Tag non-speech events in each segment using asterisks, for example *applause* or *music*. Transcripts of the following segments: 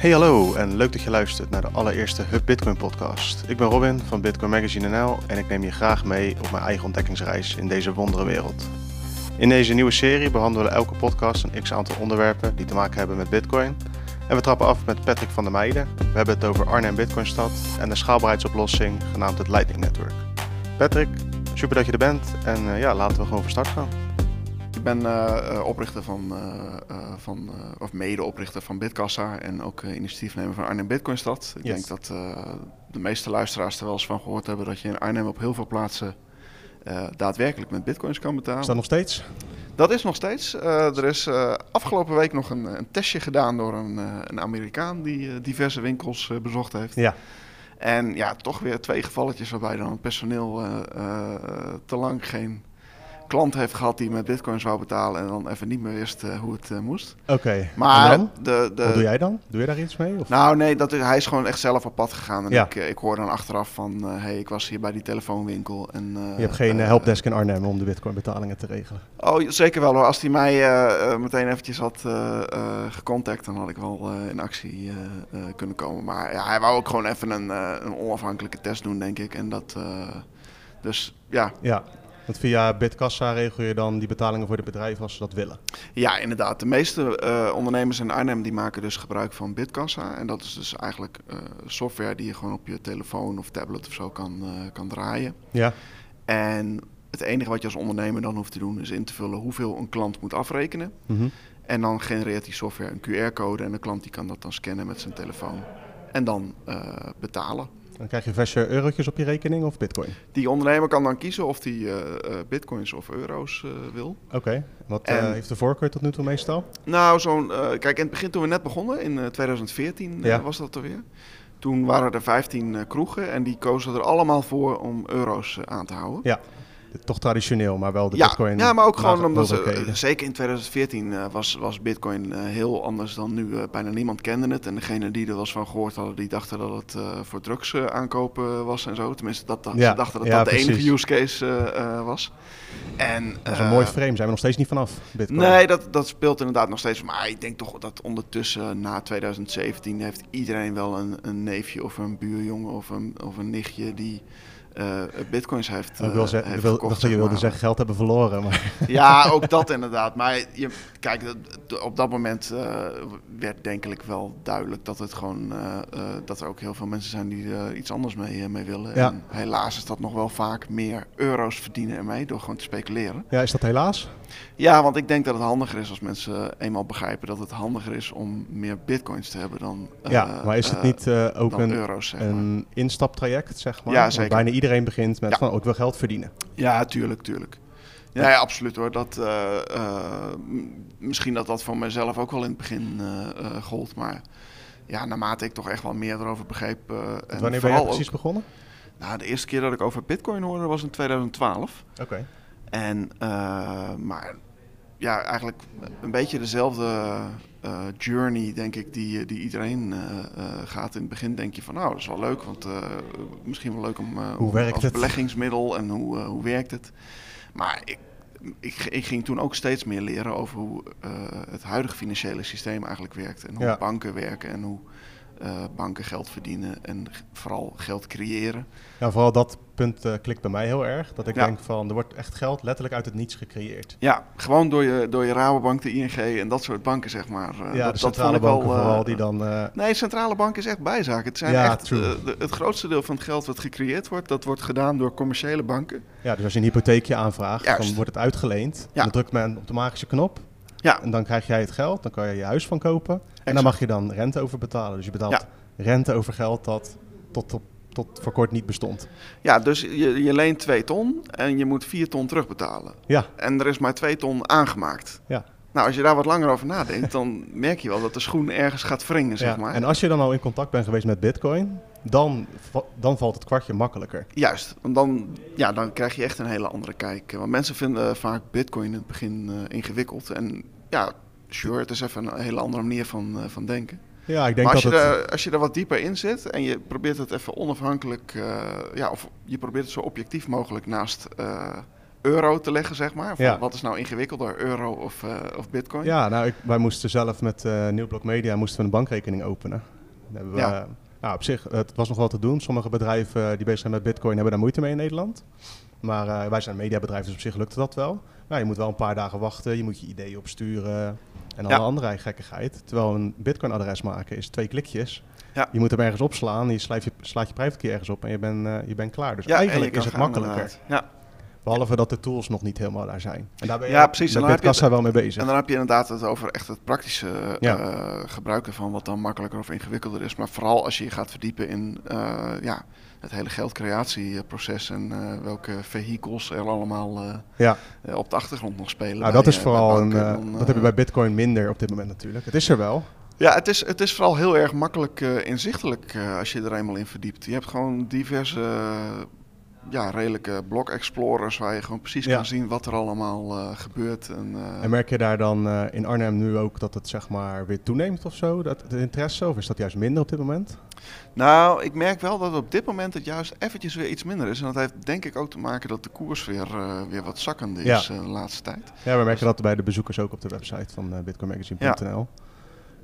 Hey hallo en leuk dat je luistert naar de allereerste Hub Bitcoin podcast. Ik ben Robin van Bitcoin Magazine NL en ik neem je graag mee op mijn eigen ontdekkingsreis in deze wondere wereld. In deze nieuwe serie behandelen we elke podcast een x aantal onderwerpen die te maken hebben met Bitcoin. En we trappen af met Patrick van der Meijden. We hebben het over Arnhem Bitcoinstad en de schaalbaarheidsoplossing genaamd het Lightning Network. Patrick, super dat je er bent en uh, ja, laten we gewoon van start gaan. Ik ben uh, oprichter van, uh, van of mede-oprichter van Bitkassa en ook initiatiefnemer van Arnhem Bitcoinstad. Ik yes. denk dat de meeste luisteraars er wel eens van gehoord hebben dat je in Arnhem op heel veel plaatsen daadwerkelijk met bitcoins kan betalen. Is dat nog steeds? Dat is nog steeds. er is afgelopen week nog een, een, testje gedaan door een, een Amerikaan die diverse winkels bezocht heeft. Ja. En ja, toch weer twee gevalletjes waarbij dan het personeel te lang geen klant heeft gehad die met bitcoins wou betalen en dan even niet meer wist uh, hoe het uh, moest. Oké. Okay. Maar de, de, wat doe jij dan? Doe je daar iets mee? Of? Nou nee, dat is, hij is gewoon echt zelf op pad gegaan. En ja. ik, ik hoor dan achteraf van, hé, uh, hey, ik was hier bij die telefoonwinkel. En, je hebt geen helpdesk in Arnhem om de bitcoin betalingen te regelen? Oh, zeker wel hoor. Als hij mij meteen eventjes had gecontact, dan had ik wel in actie kunnen komen. Maar ja, hij wou ook gewoon even een, een onafhankelijke test doen, denk ik. En dat... dus ja, ja. Want via Bitkassa regel je dan die betalingen voor de bedrijven als ze dat willen? Ja, inderdaad. De meeste uh, ondernemers in Arnhem die maken dus gebruik van Bitkassa. En dat is dus eigenlijk uh, software die je gewoon op je telefoon of tablet of zo kan, uh, kan draaien. Ja. En het enige wat je als ondernemer dan hoeft te doen is in te vullen hoeveel een klant moet afrekenen. Mm -hmm. En dan genereert die software een QR-code en de klant die kan dat dan scannen met zijn telefoon. En dan betalen. Dan krijg je verse eurotjes op je rekening of bitcoin? Die ondernemer kan dan kiezen of hij uh, bitcoins of euro's uh, wil. Oké, okay. wat en, heeft de voorkeur tot nu toe meestal? Nou, zo'n, kijk, in het begin toen we net begonnen, in 2014 ja. was dat alweer. Toen waren er 15 kroegen en die kozen er allemaal voor om euro's aan te houden. Ja toch traditioneel, maar wel de ja, bitcoin. Ja, maar ook gewoon omdat ze, zeker in 2014 uh, was, was bitcoin uh, heel anders dan nu. Bijna niemand kende het. En degene die er was van gehoord hadden, die dachten dat het voor drugs aankopen was en zo. Tenminste, dat, dat ja, ze dachten dat ja, dat precies. de enige use case was. En, dat is een mooi frame, zijn we nog steeds niet vanaf, bitcoin. Nee, dat, dat speelt inderdaad nog steeds. Maar ik denk toch dat ondertussen, na 2017, heeft iedereen wel een, een neefje of een buurjongen of een, of een nichtje die uh, bitcoins heeft, ik wil ze, heeft wil, gekocht, Je wilde zeggen geld hebben verloren. Maar. *laughs* Ja, ook dat inderdaad. Maar je, kijk, op dat moment uh, werd denk ik wel duidelijk dat het gewoon dat er ook heel veel mensen zijn die er iets anders mee, mee willen. Ja. En helaas is dat nog wel vaak meer euro's verdienen ermee door gewoon te speculeren. Ja, is dat helaas? Ja, want ik denk dat het handiger is als mensen eenmaal begrijpen dat het handiger is om meer bitcoins te hebben dan Ja, maar is het niet ook een, euro's, zeg een instaptraject, zeg maar? Ja, zeker. bijna iedereen begint met ja. van, ook wel geld verdienen. Ja, tuurlijk, tuurlijk. Ja, ja absoluut hoor. Dat, uh, uh, misschien dat dat voor mezelf ook wel in het begin uh, gold. Maar ja, naarmate ik toch echt wel meer erover begreep. en wanneer ben je precies ook, begonnen? Nou, de eerste keer dat ik over bitcoin hoorde was in 2012. Oké. Okay. En, maar ja, eigenlijk een beetje dezelfde uh, journey, denk ik, die, die iedereen uh, gaat. In het begin denk je van, nou, dat is wel leuk, want misschien wel leuk om hoe werkt als het? beleggingsmiddel en hoe, hoe werkt het. Maar ik, ik, ik, ging toen ook steeds meer leren over hoe het huidige financiële systeem eigenlijk werkt. En hoe ja. banken werken en hoe uh, banken geld verdienen en vooral geld creëren. Ja, vooral dat punt uh, klikt bij mij heel erg. Dat ik ja. denk van, er wordt echt geld letterlijk uit het niets gecreëerd. Ja, gewoon door je, door je Rabobank, de ING en dat soort banken, zeg maar. Uh, ja, dat, de centrale dat banken vooral die dan... Nee, centrale bank is echt bijzaak. Het zijn ja, echt, de, het grootste deel van het geld wat gecreëerd wordt, dat wordt gedaan door commerciële banken. Ja, dus als je een hypotheekje aanvraagt, Juist. dan wordt het uitgeleend. Ja. Dan drukt men op de magische knop. Ja. En dan krijg jij het geld, dan kan je je huis van kopen. Exact. En dan mag je dan rente over betalen. Dus je betaalt Ja. rente over geld dat tot, op, tot voor kort niet bestond. Ja, dus je, je leent 2 ton en je moet 4 ton terugbetalen. Ja, En er is maar 2 ton aangemaakt. ja. Nou, als je daar wat langer over nadenkt, dan merk je wel dat de schoen ergens gaat wringen, zeg ja. maar. En als je dan al in contact bent geweest met bitcoin, dan, dan valt het kwartje makkelijker. Juist, want dan, ja, dan krijg je echt een hele andere kijk. Want mensen vinden vaak bitcoin in het begin eh, ingewikkeld. En ja, sure, het is even een hele andere manier van, eh, van denken. Ja, ik denk maar als dat je, het... er, als je er wat dieper in zit en je probeert het even onafhankelijk, eh, ja, of je probeert het zo objectief mogelijk naast eh, euro te leggen, zeg maar. Ja. Wat is nou ingewikkelder, euro of, of bitcoin? Ja, nou, ik, wij moesten zelf met uh, Nieuwblok Media moesten we een bankrekening openen. hebben we, ja. nou, op zich, het was nog wel te doen. Sommige bedrijven die bezig zijn met bitcoin hebben daar moeite mee in Nederland. Maar wij zijn een mediabedrijf, dus op zich lukte dat wel. Nou, je moet wel een paar dagen wachten, je moet je idee opsturen en alle andere gekkigheid. Terwijl een bitcoin-adres maken is twee klikjes. Ja. Je moet hem ergens opslaan, je, slaat je, slaat je private key ergens op en je bent uh, je bent klaar. Dus eigenlijk is het makkelijker. Ja. Behalve dat de tools nog niet helemaal daar zijn. En daar ben je ja, precies. met Bitkassa wel mee bezig. En dan heb je inderdaad het over echt het praktische uh, gebruiken van wat dan makkelijker of ingewikkelder is. Maar vooral als je je gaat verdiepen in uh, ja, het hele geldcreatieproces en uh, welke vehicles er allemaal ja. op de achtergrond nog spelen. Nou, dat is vooral een, dat heb je bij Bitcoin minder op dit moment natuurlijk. Het is er wel. Ja, het is, het is vooral heel erg makkelijk inzichtelijk als je er eenmaal in verdiept. Je hebt gewoon diverse ja, redelijke block explorers waar je gewoon precies kan zien wat er allemaal uh, gebeurt. En, uh... en, merk je daar dan uh, in Arnhem nu ook dat het zeg maar weer toeneemt of zo, dat, het interesse, of is dat juist minder op dit moment? Nou, ik merk wel dat op dit moment het juist eventjes weer iets minder is. En dat heeft denk ik ook te maken dat de koers weer, weer wat zakkende is de laatste tijd. Ja, we merken dus... dat bij de bezoekers ook op de website van bitcoinmagazine.nl. Ja.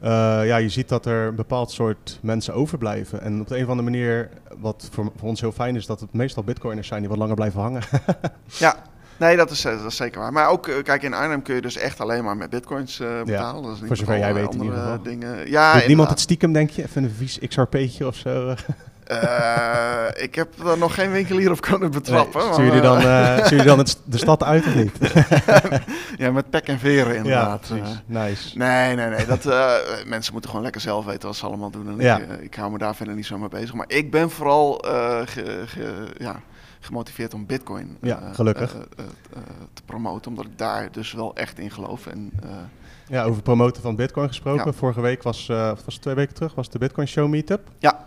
Uh, ja, je ziet dat er een bepaald soort mensen overblijven. En op de een of andere manier, wat voor, voor ons heel fijn is, dat het meestal bitcoiners zijn die wat langer blijven hangen. *laughs* ja, nee, dat is, dat is zeker waar. Maar ook, kijk, in Arnhem kun je dus echt alleen maar met bitcoins uh, betalen. Ja, dat is niet voor zover jij weet in ieder geval. Dingen. Ja, niemand het stiekem, denk je? Even een vies XRP'tje of zo? Uh, ik heb er nog geen winkelier op kunnen betrappen. Nee, stuur, je dan, uh, stuur je dan het, de stad uit of niet? *laughs* ja, met pek en veren inderdaad. Ja, nice. Nee, nee, nee. Dat, uh, mensen moeten gewoon lekker zelf weten wat ze allemaal doen. En ja. ik, ik, hou me daar verder niet zo mee bezig. Maar ik ben vooral ge, ge, ja, gemotiveerd om bitcoin ja, gelukkig. te promoten. Omdat ik daar dus wel echt in geloof. En, ja, over promoten van bitcoin gesproken. Vorige week was, of was het twee weken terug, was de Bitcoin Show Meetup. Ja.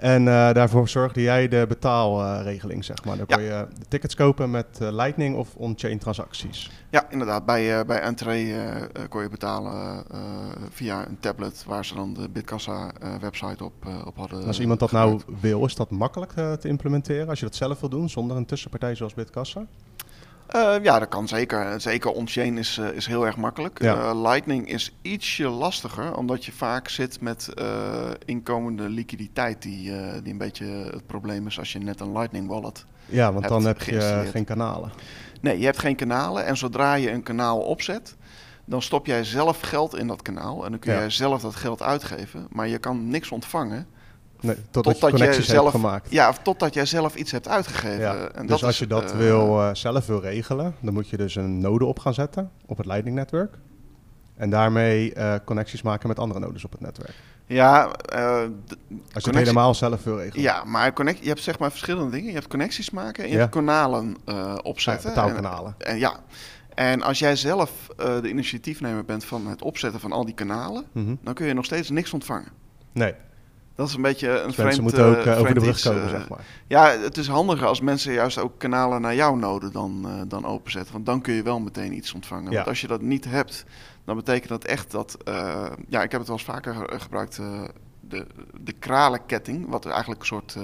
En uh, daarvoor zorgde jij de betaalregeling, zeg maar. Dan kon je de tickets kopen met uh, Lightning of on-chain transacties. Ja, inderdaad. Bij, uh, bij Entree kon je betalen via een tablet waar ze dan de Bitkassa website op, op hadden. Als iemand dat nou wil, is dat makkelijk te implementeren als je dat zelf wil doen zonder een tussenpartij zoals Bitkassa? Uh, ja, dat kan zeker. Zeker on-chain is, uh, is heel erg makkelijk. Uh, Lightning is ietsje lastiger, omdat je vaak zit met inkomende liquiditeit, die, die een beetje het probleem is als je net een Lightning wallet Ja, want dan heb je geen kanalen. Nee, je hebt geen kanalen. En zodra je een kanaal opzet, dan stop jij zelf geld in dat kanaal. En dan kun jij zelf dat geld uitgeven, maar je kan niks ontvangen Nee, totdat, totdat je connecties zelf, hebt gemaakt. Ja, totdat jij zelf iets hebt uitgegeven. Ja. En dus als je dat uh, wil, uh, zelf wil regelen, dan moet je dus een node op gaan zetten op het Lightning netwerk. En daarmee uh, connecties maken met andere nodes op het netwerk. Ja, als je het helemaal zelf wil regelen. Ja, maar connect, je hebt zeg maar verschillende dingen. Je hebt connecties maken en je ja. hebt kanalen opzetten. Ja, betaalkanalen. En, en, ja, en als jij zelf de initiatiefnemer bent van het opzetten van al die kanalen, mm -hmm. dan kun je nog steeds niks ontvangen. Nee. Dat is een beetje een dus vreemd... Mensen moeten ook uh, over de brug komen, uh, zeg maar. Ja, het is handiger als mensen juist ook kanalen naar jouw node dan, uh, dan openzetten. Want dan kun je wel meteen iets ontvangen. Ja. Want als je dat niet hebt, dan betekent dat echt dat... ja, ik heb het wel eens vaker ge gebruikt. de, de kralenketting, wat eigenlijk een soort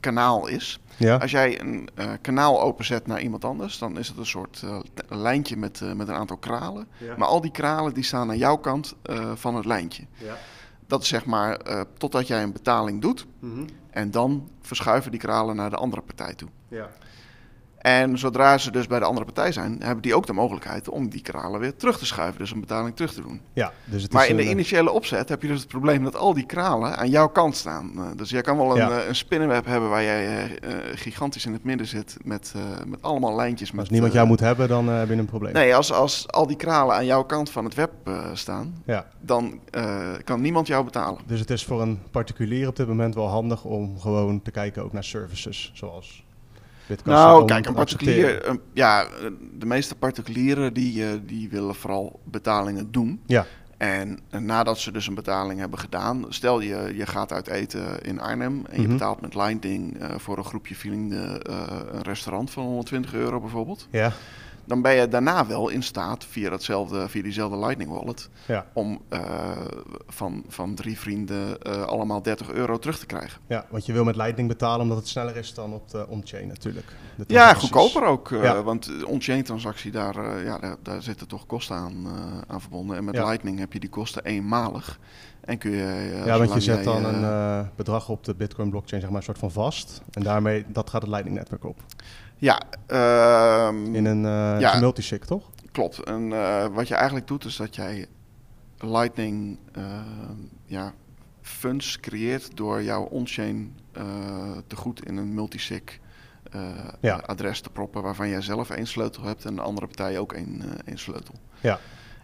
kanaal is. Ja. Als jij een kanaal openzet naar iemand anders, dan is het een soort lijntje met, met een aantal kralen. Ja. Maar al die kralen die staan aan jouw kant van het lijntje. Ja. Dat is zeg maar uh, totdat jij een betaling doet. Mm -hmm. En dan verschuiven die kralen naar de andere partij toe. Ja. En zodra ze dus bij de andere partij zijn, hebben die ook de mogelijkheid om die kralen weer terug te schuiven. Dus een betaling terug te doen. Ja, dus het maar in de initiële opzet heb je dus het probleem dat al die kralen aan jouw kant staan. Uh, dus jij kan wel een, ja. uh, een spinnenweb hebben waar jij uh, gigantisch in het midden zit met, met allemaal lijntjes. Met, als niemand jou moet hebben, dan heb je een probleem. Nee, als, als al die kralen aan jouw kant van het web staan, ja. dan kan niemand jou betalen. Dus het is voor een particulier op dit moment wel handig om gewoon te kijken ook naar services, zoals nou, kijk, een particulier, een, ja, de meeste particulieren die, uh, die willen vooral betalingen doen. Ja. En, en, nadat ze dus een betaling hebben gedaan, stel je, je gaat uit eten in Arnhem en je mm-hmm. betaalt met Lightning uh, voor een groepje vrienden uh, een restaurant van 120 euro bijvoorbeeld. Ja. Dan ben je daarna wel in staat via, datzelfde, via diezelfde Lightning Wallet Ja. om eh, van, van drie vrienden eh, allemaal 30 euro terug te krijgen. ja, want je wil met Lightning betalen omdat het sneller is dan op de on-chain natuurlijk. De Ja, goedkoper ook. eh, Ja. Want on-chain transactie, daar, eh, ja, daar, daar zitten toch kosten aan, eh, aan verbonden. En met Ja. Lightning heb je die kosten eenmalig. En kun je... eh, Ja, want je zet dan eh, een eh, bedrag op de Bitcoin blockchain, zeg maar, een soort van vast. En daarmee, dat gaat het Lightning netwerk op. Ja, ehm, In een eh ja. multisig, toch? klopt. En eh, wat je eigenlijk doet, is dat jij Lightning eh, ja, funds creëert door jouw on-chain eh, te goed in een multisig eh, Ja. adres te proppen, waarvan jij zelf één sleutel hebt en de andere partij ook één, eh, één sleutel. Ja.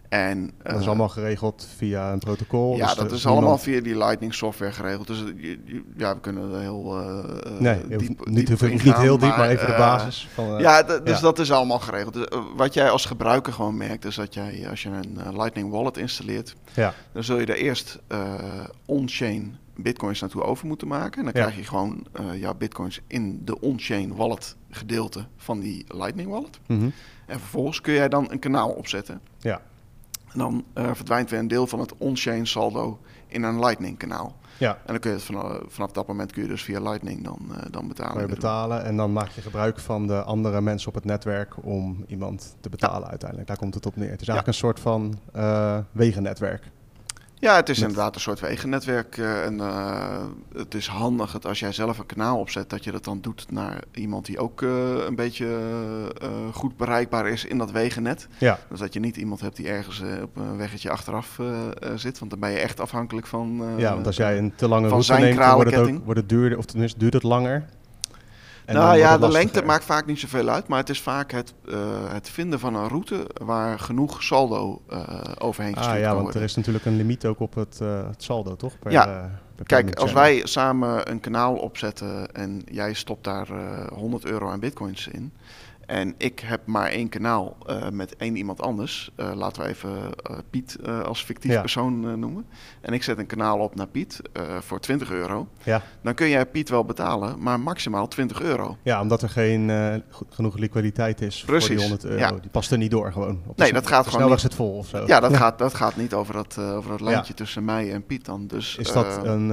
En, Dat is eh, allemaal geregeld via een protocol. Ja, dus dat is allemaal via die Lightning software geregeld. Dus eh, ja, we kunnen er heel eh, Nee, diep, niet, diep heel diep, maar, even de basis. Van, ja, dus ja. dat is allemaal geregeld. Dus, wat jij als gebruiker gewoon merkt, is dat jij, als je een Lightning Wallet installeert, ja, dan zul je er eerst on-chain bitcoins naartoe over moeten maken. En dan Ja. krijg je gewoon jouw bitcoins in de on-chain wallet gedeelte van die Lightning Wallet. mhm, En vervolgens kun jij dan een kanaal opzetten. ja, En dan eh, verdwijnt weer een deel van het on-chain saldo in een Lightning kanaal. ja. En dan kun je het vanaf, vanaf dat moment kun je dus via Lightning dan, eh, dan betalen. Kan je betalen en dan maak je gebruik van de andere mensen op het netwerk om iemand te betalen uiteindelijk. Daar komt het op neer. Het is eigenlijk een soort van eh, wegennetwerk. Ja, het is inderdaad een soort wegennetwerk. eh, en eh, het is handig dat als jij zelf een kanaal opzet, dat je dat dan doet naar iemand die ook eh, een beetje goed bereikbaar is in dat wegennet. Ja, Dus dat je niet iemand hebt die ergens op een weggetje achteraf zit, want dan ben je echt afhankelijk van... ja, want als jij een te lange route neemt, dan wordt het, ook, wordt het duurder, of tenminste duurt het langer. En nou ja, de lengte maakt vaak niet zoveel uit, maar het is vaak het, eh, het vinden van een route waar genoeg saldo eh, overheen gestuurd Ah ja, want worden. er is natuurlijk een limiet ook op het, eh, het saldo, toch? Per, Ja. per Kijk, als wij samen een kanaal opzetten en jij stopt daar eh 100 euro aan bitcoins in. En ik heb maar één kanaal eh, met één iemand anders. eh, laten we even eh, Piet als fictief Ja. persoon noemen. En ik zet een kanaal op naar Piet voor 20 euro. Ja. Dan kun jij Piet wel betalen, maar maximaal 20 euro. ja, omdat er geen genoeg liquiditeit is voor die Precies, 100 euro. ja. Die past er niet door gewoon. Op Nee, dat gaat gewoon snelweg zit vol of zo. Ja, dat, Gaat, dat gaat niet over dat, over dat lijntje tussen mij en Piet dan. Dus, Is dat, een,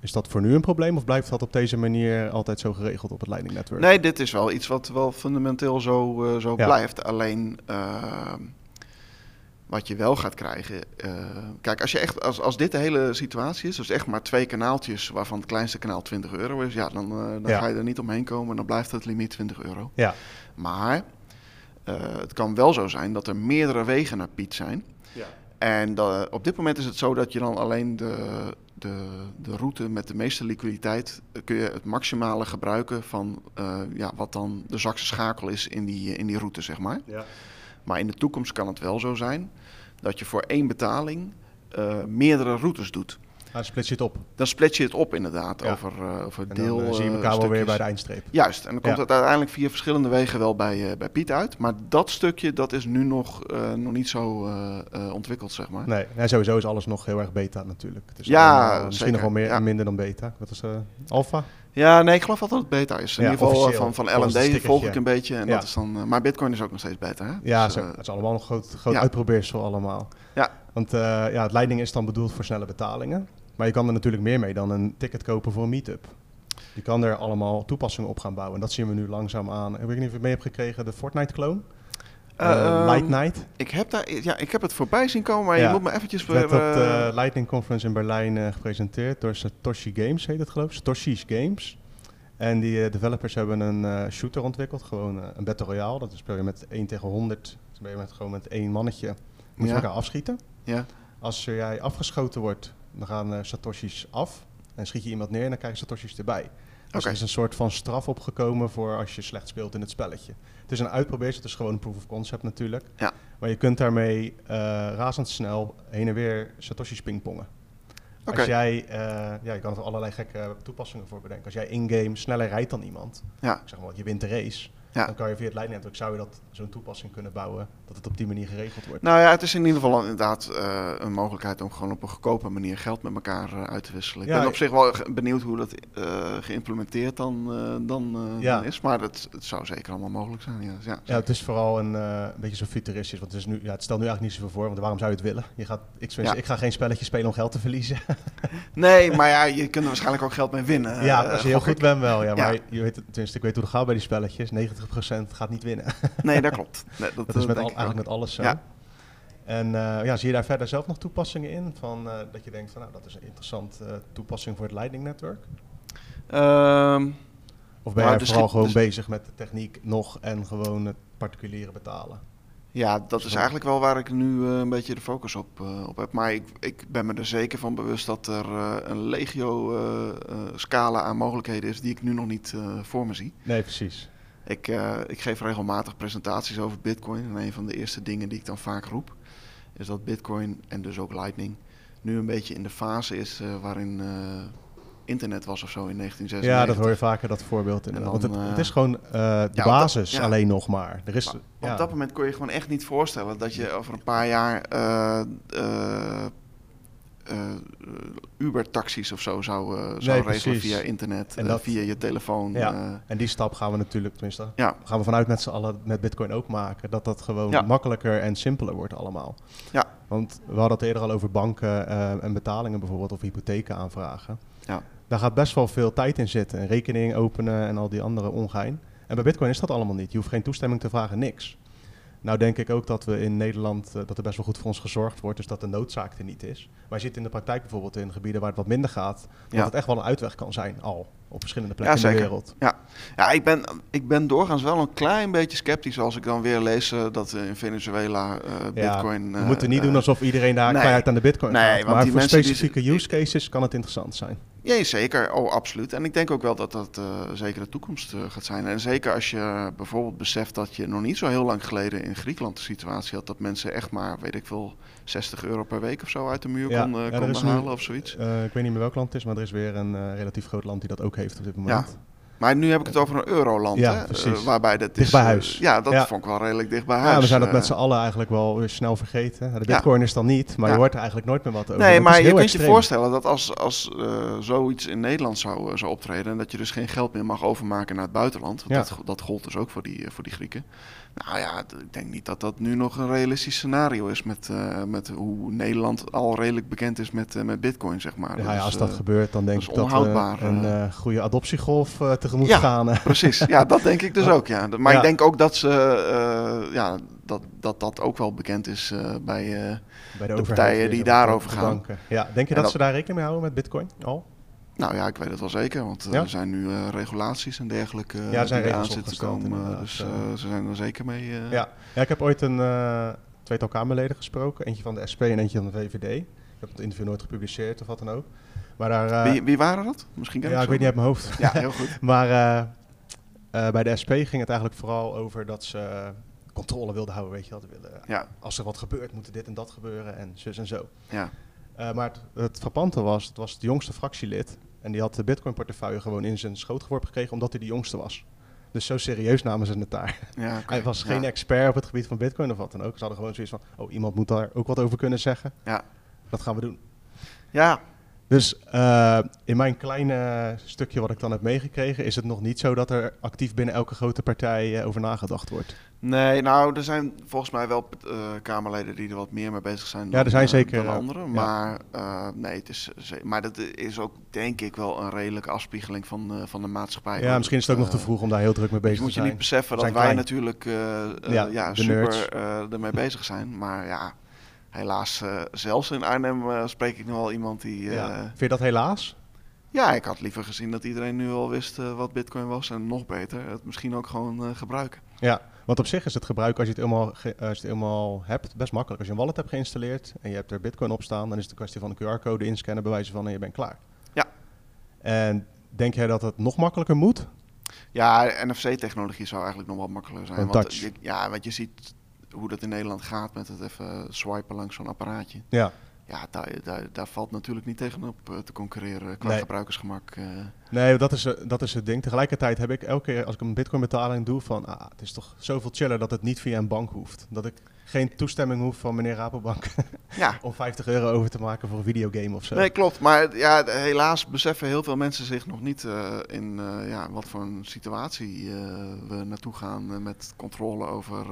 is dat voor nu een probleem of blijft dat op deze manier altijd zo geregeld op het Lightning Network? Nee, dit is wel iets wat wel fundamenteel zo, eh, zo Ja. blijft. Alleen eh, wat je wel gaat krijgen. eh, kijk, als, je echt, als, als dit de hele situatie is, dus echt maar twee kanaaltjes waarvan het kleinste kanaal 20 euro is, ja, dan, eh, dan Ja. ga je er niet omheen komen en dan blijft het limiet 20 euro. Ja, Maar eh, het kan wel zo zijn dat er meerdere wegen naar Piet zijn. En dat- op dit moment is het zo dat je dan alleen de, de, de route met de meeste liquiditeit eh, kun je het maximale gebruiken van eh, ja, wat dan de zwakste schakel is in die, in die route, zeg maar. ja. Maar in de toekomst kan het wel zo zijn dat je voor één betaling eh, meerdere routes doet. Ah, split je het op. Dan split je het op inderdaad Ja. over, eh, over En deel. dan eh, zie je eh, elkaar wel weer bij de eindstreep. Juist, en dan komt het uiteindelijk via verschillende wegen wel bij, eh, bij Piet uit. Maar dat stukje, dat is nu nog, eh, nog niet zo eh, eh, ontwikkeld, zeg maar. Nee, nee, sowieso is alles nog heel erg beta natuurlijk. Het is Ja, allemaal, misschien nog wel meer, minder dan beta. Wat is eh alpha? Ja, nee, ik geloof dat het beta is. In Ja, ieder geval eh, van, van LND volg ik een beetje. En Ja. dat is dan, eh, maar Bitcoin is ook nog steeds beta, hè? Ja, Dus, zo, eh, het is allemaal nog groot, groot ja. uitprobeersel allemaal. Ja. Want eh, ja, het Lightning is dan bedoeld voor snelle betalingen. Maar je kan er natuurlijk meer mee dan een ticket kopen voor een meetup. Je kan er allemaal toepassingen op gaan bouwen. En dat zien we nu langzaam aan. Ik weet niet of je het mee hebt gekregen, de Fortnite-clone. eh, Eh, ehm, Light Night. ik, heb daar, ja, ik heb het voorbij zien komen, maar Ja. je moet me eventjes Het werd op de eh, Lightning Conference in Berlijn eh, gepresenteerd door Satoshi Games, heet het geloof ik. Satoshi's Games. En die developers hebben een shooter ontwikkeld, gewoon een Battle Royale. Dat speel je met 1 tegen 100. Dus dan ben je met, gewoon met één mannetje. Moet je Ja. elkaar afschieten. ja. Als jij afgeschoten wordt, dan gaan eh, Satoshi's af. En schiet je iemand neer en dan krijg je Satoshi's erbij. Dus er is een soort van straf opgekomen voor als je slecht speelt in het spelletje. Het is een uitprobeersel, het is gewoon een proof of concept natuurlijk. Ja. Maar je kunt daarmee eh, razendsnel heen en weer Satoshi's pingpongen. Als jij, eh, ja, je kan er allerlei gekke toepassingen voor bedenken. Als jij in-game sneller rijdt dan iemand, Ja. ik zeg maar, je wint de race. Dan kan je via het Lightning zou je dat zo'n toepassing kunnen bouwen dat het op die manier geregeld wordt. Nou ja, het is in ieder geval inderdaad uh, een mogelijkheid om gewoon op een goedkope manier geld met elkaar uh, uit te wisselen. Ik ben op zich wel benieuwd hoe dat uh, geïmplementeerd dan, dan, dan, is, maar het, het zou zeker allemaal mogelijk zijn. Ja, ja, ja het is vooral een, een beetje zo futuristisch, want het, is nu, ja, het stelt nu eigenlijk niet zoveel voor, want waarom zou je het willen? Je gaat, ik, ik ga geen spelletje spelen om geld te verliezen. *laughs* nee, maar ja, je kunt er waarschijnlijk ook geld mee winnen. Ja, als je heel goed bent wel. Ja, maar je weet, tenminste, ik weet hoe het gaat bij die spelletjes. 90% gaat niet winnen. *laughs* nee, dat klopt. *laughs* Nee, dat, dat, is met al, eigenlijk met alles zo. Ja. En uh, ja, zie je daar verder zelf nog toepassingen in? Van, uh, dat je denkt van nou, dat is een interessante uh, toepassing voor het Lightning netwerk? Um, of ben je vooral gewoon bezig met de techniek nog en gewoon het particuliere betalen? Ja, dat is eigenlijk wel waar ik nu een beetje de focus op, op heb. Maar ik, ik ben me er zeker van bewust dat er een legio scala aan mogelijkheden is die ik nu nog niet voor me zie. Nee, precies. Ik, ik geef regelmatig presentaties over Bitcoin. En een van de eerste dingen die ik dan vaak roep, is dat Bitcoin en dus ook Lightning nu een beetje in de fase is uh, waarin uh, internet was of zo in 1996. Ja, dat hoor je vaker, dat voorbeeld. In, Want het, het, is gewoon uh, de ja, basis dat, ja. alleen nog maar. Er is, maar op dat moment kon je gewoon echt niet voorstellen dat je over een paar jaar uh, Uber-taxis of zo zou, uh, zou regelen via internet, en dat, via je telefoon. Ja. En die stap gaan we natuurlijk, tenminste, ja. gaan we vanuit met z'n allen met Bitcoin ook maken. Dat dat gewoon makkelijker en simpeler wordt allemaal. Ja. Want we hadden het eerder al over banken en betalingen bijvoorbeeld, of hypotheken aanvragen. Ja. Daar gaat best wel veel tijd in zitten. En rekening openen en al die andere ongein. En bij Bitcoin is dat allemaal niet. Je hoeft geen toestemming te vragen, niks. Nou denk ik ook dat we in Nederland, uh, dat er best wel goed voor ons gezorgd wordt, dus dat de noodzaak er niet is. Maar je ziet in de praktijk bijvoorbeeld in gebieden waar het wat minder gaat, dat het echt wel een uitweg kan zijn al op verschillende plekken in de wereld. Ja, ja ik, ben, ik ben doorgaans wel een klein beetje sceptisch als ik dan weer lees uh, dat in Venezuela uh, bitcoin... we moeten niet doen alsof iedereen daar nee, aan de bitcoin nee, gaat. Maar voor specifieke use cases kan het interessant zijn. Ja, zeker. Oh, absoluut. En ik denk ook wel dat dat zeker de toekomst gaat zijn. En zeker als je bijvoorbeeld beseft dat je nog niet zo heel lang geleden in Griekenland de situatie had dat mensen echt maar, weet ik veel, 60 euro per week of zo uit de muur ja, kon, ja, konden halen of zoiets. ik weet niet meer welk land het is, maar er is weer een relatief groot land die dat ook heeft op dit moment. Ja. Maar nu heb ik het over een euroland, ja, hè? Uh, waarbij dat dicht bij huis. ja, dat vond ik wel redelijk dicht bij huis. Ja, we zijn dat met z'n allen eigenlijk wel weer snel vergeten. De bitcoin is dan niet, maar je hoort er eigenlijk nooit meer wat over. Nee, maar je kunt je voorstellen dat als, als uh, zoiets in Nederland zou, zou optreden... en dat je dus geen geld meer mag overmaken naar het buitenland... dat, dat gold dus ook voor die, voor die Grieken... Nou ja, ik denk niet dat dat nu nog een realistisch scenario is met, uh, met hoe Nederland al redelijk bekend is met, uh, met bitcoin, zeg maar. Ja, ja als dat gebeurt, dan denk ik dat we een goede adoptiegolf tegemoet ja, gaan. precies. Ja, dat denk ik dus *laughs* ook, ja. Maar ja. ik denk ook dat ze, ja, dat, dat dat ook wel bekend is bij, bij de, de partijen die daarover gaan. Ja, denk je dat, dat, ze daar rekening mee houden met bitcoin al? Nou ja, ik weet het wel zeker, want er zijn nu uh, regulaties en dergelijke ja, er zijn die aan zitten te komen. Dus uh, ze zijn er zeker mee. Uh... Ja. ja, ik heb ooit een tweetal Kamerleden gesproken, eentje van de SP en eentje van de VVD. Ik heb het interview nooit gepubliceerd of wat dan ook. Maar daar, wie, wie, waren dat? Misschien ja, ik weet niet uit mijn hoofd. Ja, heel goed. *laughs* maar bij de SP ging het eigenlijk vooral over dat ze controle wilden houden, weet je wel. Willen, ja. Als er wat gebeurt, moet dit en dat gebeuren en zus en zo. Ja. Maar het, het frappante was, het was het jongste fractielid. En die had de Bitcoin-portefeuille gewoon in zijn schoot geworpen gekregen, omdat hij de jongste was. Dus zo serieus namen ze het daar. Ja, *laughs* Hij was geen expert op het gebied van Bitcoin of wat dan ook. Ze hadden gewoon zoiets van: oh, iemand moet daar ook wat over kunnen zeggen. Ja. Dat gaan we doen. Ja, dus uh, in mijn kleine stukje wat ik dan heb meegekregen, is het nog niet zo dat er actief binnen elke grote partij uh, over nagedacht wordt. Nee, nou, er zijn volgens mij wel uh, Kamerleden die er wat meer mee bezig zijn. Ja, er zijn zeker dan anderen. Maar nee, het is, maar dat is ook denk ik wel een redelijke afspiegeling van, van de maatschappij. Ja, misschien is het ook nog te vroeg om daar heel druk mee bezig te zijn. moet je niet beseffen dat wij natuurlijk ja, ja super ermee bezig zijn. Maar ja, helaas, uh, zelfs in Arnhem uh, spreek ik nu al iemand die... Ja. Eh, Vind je dat helaas? Ja, ik had liever gezien dat iedereen nu al wist wat bitcoin was. En nog beter, het misschien ook gewoon gebruiken. Ja, want op zich is het gebruik als je het, helemaal, als je het helemaal hebt best makkelijk. Als je een wallet hebt geïnstalleerd en je hebt er bitcoin op staan... dan is het een kwestie van een QR-code inscannen, bewijzen van en je bent klaar. Ja. En denk jij dat het nog makkelijker moet? Ja, NFC-technologie zou eigenlijk nog wat makkelijker zijn. want, ja, want je ziet hoe dat in Nederland gaat met het even swipen langs zo'n apparaatje. Ja. ja, daar, daar, daar, valt natuurlijk niet tegenop uh, te concurreren qua gebruikersgemak. Uh. Nee, dat is, dat is het ding. Tegelijkertijd heb ik elke keer als ik een bitcoin betaling doe van, ah, het is toch zoveel chiller dat het niet via een bank hoeft. Dat ik geen toestemming hoef van meneer Rabobank ja. *laughs* om 50 euro over te maken voor een videogame of zo. Nee, klopt. Maar ja, helaas beseffen heel veel mensen zich nog niet uh, in uh, ja, wat voor een situatie uh, we naartoe gaan met controle over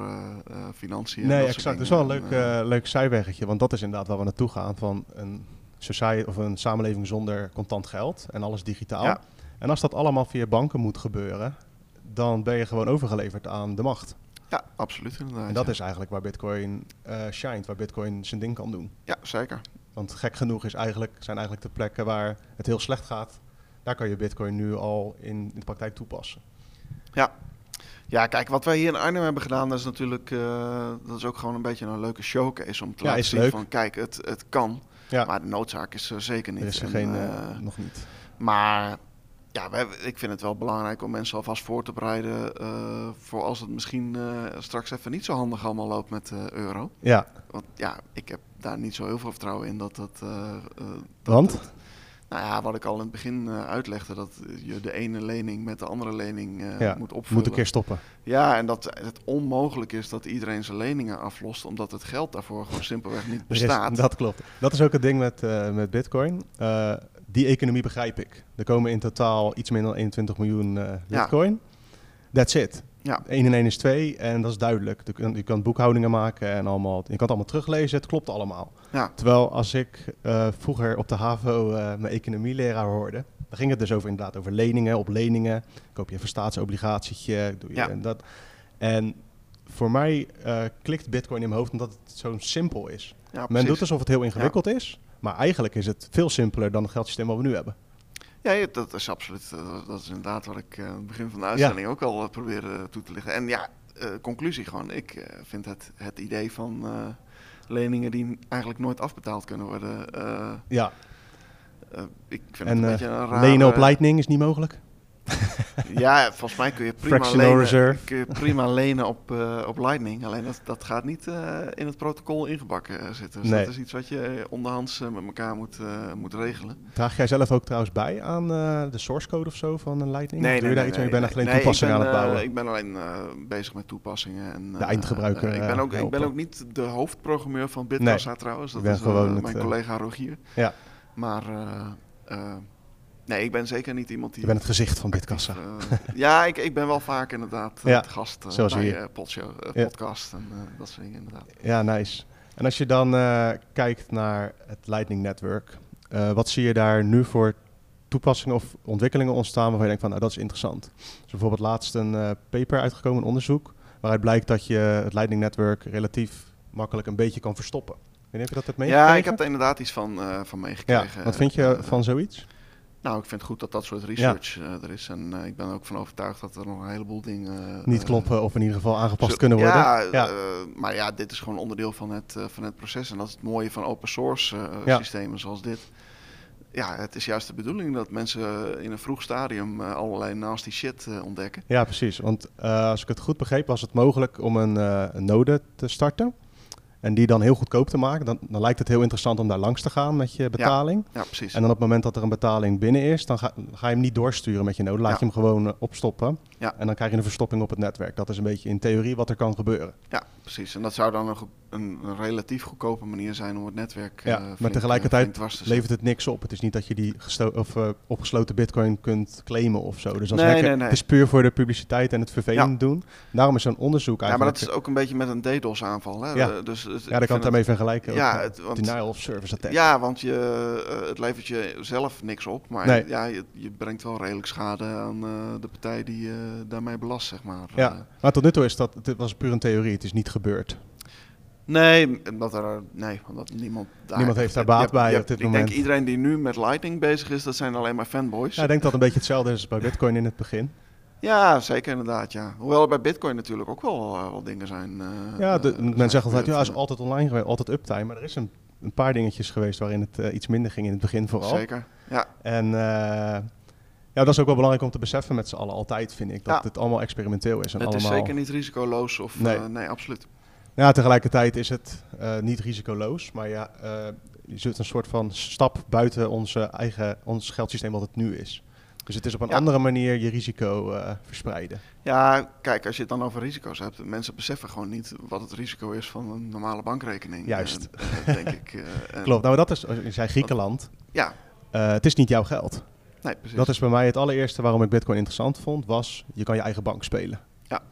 financiën. Nee, exact. Dat is wel een leuk, leuk zijweggetje, want dat is inderdaad waar we naartoe gaan van een society of een samenleving zonder contant geld en alles digitaal. Ja. En als dat allemaal via banken moet gebeuren, dan ben je gewoon overgeleverd aan de macht. Ja, absoluut inderdaad. En dat is eigenlijk waar Bitcoin uh, shined, waar Bitcoin zijn ding kan doen. Ja, zeker. Want gek genoeg is eigenlijk, zijn eigenlijk de plekken waar het heel slecht gaat, daar kan je Bitcoin nu al in, in de praktijk toepassen. Ja. Ja, kijk, wat wij hier in Arnhem hebben gedaan, dat is natuurlijk uh, dat is ook gewoon een beetje een leuke showcase om te laten zien van kijk, het, het kan. Ja. Maar de noodzaak is er zeker niet. Er is er geen, uh, nog niet. Maar ja, wij, ik vind het wel belangrijk om mensen alvast voor te bereiden uh, voor als het misschien uh, straks even niet zo handig allemaal loopt met uh, euro. Ja. Want ja, ik heb daar niet zo heel veel vertrouwen in dat dat... Want? nou ja, wat ik al in het begin uitlegde, dat je de ene lening met de andere lening ja, moet opvullen. Moet een keer stoppen. Ja, en dat het onmogelijk is dat iedereen zijn leningen aflost, omdat het geld daarvoor gewoon simpelweg niet *laughs* bestaat. dat klopt. Dat is ook het ding met, met Bitcoin die economie begrijp ik. Er komen in totaal iets minder dan 21 miljoen uh, bitcoin. That's it. Ja. 1 en 1 is 2 en dat is duidelijk. Je kan, je kan boekhoudingen maken en allemaal, je kan het allemaal teruglezen, het klopt allemaal. Ja. Terwijl als ik uh, vroeger op de HAVO uh, mijn economieleraar hoorde, dan ging het dus over inderdaad over leningen, op leningen. Koop je een staatsobligatietje, doe je ja. en dat. En voor mij uh, klikt bitcoin in mijn hoofd omdat het zo simpel is. Ja, Men doet alsof het heel ingewikkeld is, maar eigenlijk is het veel simpeler dan het geldsysteem wat we nu hebben. Ja, dat is absoluut. Eh, dat is inderdaad wat ik aan het begin van de uitzending ook al uh, probeerde toe te lichten. En ja, conclusie gewoon. Ik vind het, het idee van leningen die eigenlijk nooit afbetaald kunnen worden. ja. ik vind en, het een beetje een raar... Lenen op Lightning is niet mogelijk? *laughs* ja, volgens mij kun je prima, lenen, kun je prima lenen op, uh, op Lightning. Alleen dat, dat gaat niet uh, in het protocol ingebakken uh, zitten. Dus nee. dat is iets wat je onderhands met elkaar moet, moet regelen. Draag jij zelf ook trouwens bij aan de source code of zo van Lightning? Nee, Doe je daar iets mee? Je bent alleen toepassingen aan het bouwen? Ik ben alleen bezig met toepassingen. En, de eindgebruiker ik, ben ook, ik ben ook niet de hoofdprogrammeur van Bitkassa nee, trouwens. Dat is gewoon mijn collega Rogier. Ja. Maar... Nee, ik ben zeker niet iemand die... Je bent het gezicht van Bitkassa. Uh, ja, ik, ik ben wel vaak inderdaad uh, ja, gast uh, Zoals bij podshow, podcast en dat soort dingen inderdaad. Ja, nice. En als je dan kijkt naar het Lightning Network, wat zie je daar nu voor toepassingen of ontwikkelingen ontstaan waarvan je denkt van nou dat is interessant. Dus bijvoorbeeld laatst een paper uitgekomen, een onderzoek, waaruit blijkt dat je het Lightning Network relatief makkelijk een beetje kan verstoppen. Je, heb je dat meegekregen? Ja, ik heb er inderdaad iets van, van meegekregen. Ja, wat vind je van zoiets? Nou, ik vind het goed dat dat soort research uh, er is. En uh, ik ben ook van overtuigd dat er nog een heleboel dingen... Niet uh, kloppen of in ieder geval aangepast zo, kunnen worden. Ja, ja. maar ja, dit is gewoon onderdeel van het, van het proces. En dat is het mooie van open source systemen zoals dit. Ja, het is juist de bedoeling dat mensen in een vroeg stadium allerlei nasty shit ontdekken. Ja, precies. Want als ik het goed begreep, was het mogelijk om een, een node te starten en die dan heel goedkoop te maken, dan, dan lijkt het heel interessant om daar langs te gaan met je betaling. Ja, precies. En dan op het moment dat er een betaling binnen is, dan ga, ga je hem niet doorsturen met je node. Laat je hem gewoon uh, opstoppen. Ja. En dan krijg je een verstopping op het netwerk. Dat is een beetje in theorie wat er kan gebeuren. Ja, precies. En dat zou dan een, een, relatief goedkope manier zijn om het netwerk ja, uh, maar tegelijkertijd levert het niks op. Het is niet dat je die of, uh, opgesloten bitcoin kunt claimen of zo. Dus dat nee, nee, nee. het is puur voor de publiciteit en het vervelend doen. Daarom is zo'n onderzoek eigenlijk... Ja, maar dat is ook een beetje met een DDoS aanval. Hè? Ja, dus, ja daar kan het daarmee vergelijken. Ja, het, want, denial of service attack. Ja, want je, het levert je zelf niks op. Maar ja, je, je, brengt wel redelijk schade aan de partij die daarmee belast, zeg maar. Ja, maar tot nu toe is dat... Het was puur een theorie. Het is niet gebeurd. Nee, omdat er, nee, omdat niemand daar... Niemand heeft daar baat bij op dit ik moment. Ik denk iedereen die nu met Lightning bezig is, dat zijn alleen maar fanboys. Ja, ik denk dat een beetje hetzelfde is bij Bitcoin in het begin. Ja, zeker inderdaad, ja. Hoewel er bij Bitcoin natuurlijk ook wel, uh, wel dingen zijn. Uh, ja, de, uh, men zegt altijd, ja, is altijd online geweest, altijd uptime. Maar er is een, een paar dingetjes geweest waarin het iets minder ging in het begin vooral. Zeker, ja. En ja, dat is ook wel belangrijk om te beseffen met z'n allen altijd, vind ik. Dat ja. het allemaal experimenteel is. En het allemaal... is zeker niet risicoloos of... Nee, nee absoluut. Ja, tegelijkertijd is het uh, niet risicoloos. Maar ja, uh, je zit een soort van stap buiten onze eigen, ons geldsysteem wat het nu is. Dus het is op een andere manier je risico uh, verspreiden. Ja, kijk, als je het dan over risico's hebt, mensen beseffen gewoon niet wat het risico is van een normale bankrekening. Juist. *laughs* Denk ik. Uh, Klopt. Nou, dat is, je zei Griekenland. Ja. het is niet jouw geld. Nee, precies. Dat is bij mij het allereerste waarom ik Bitcoin interessant vond, was je kan je eigen bank spelen. Ja.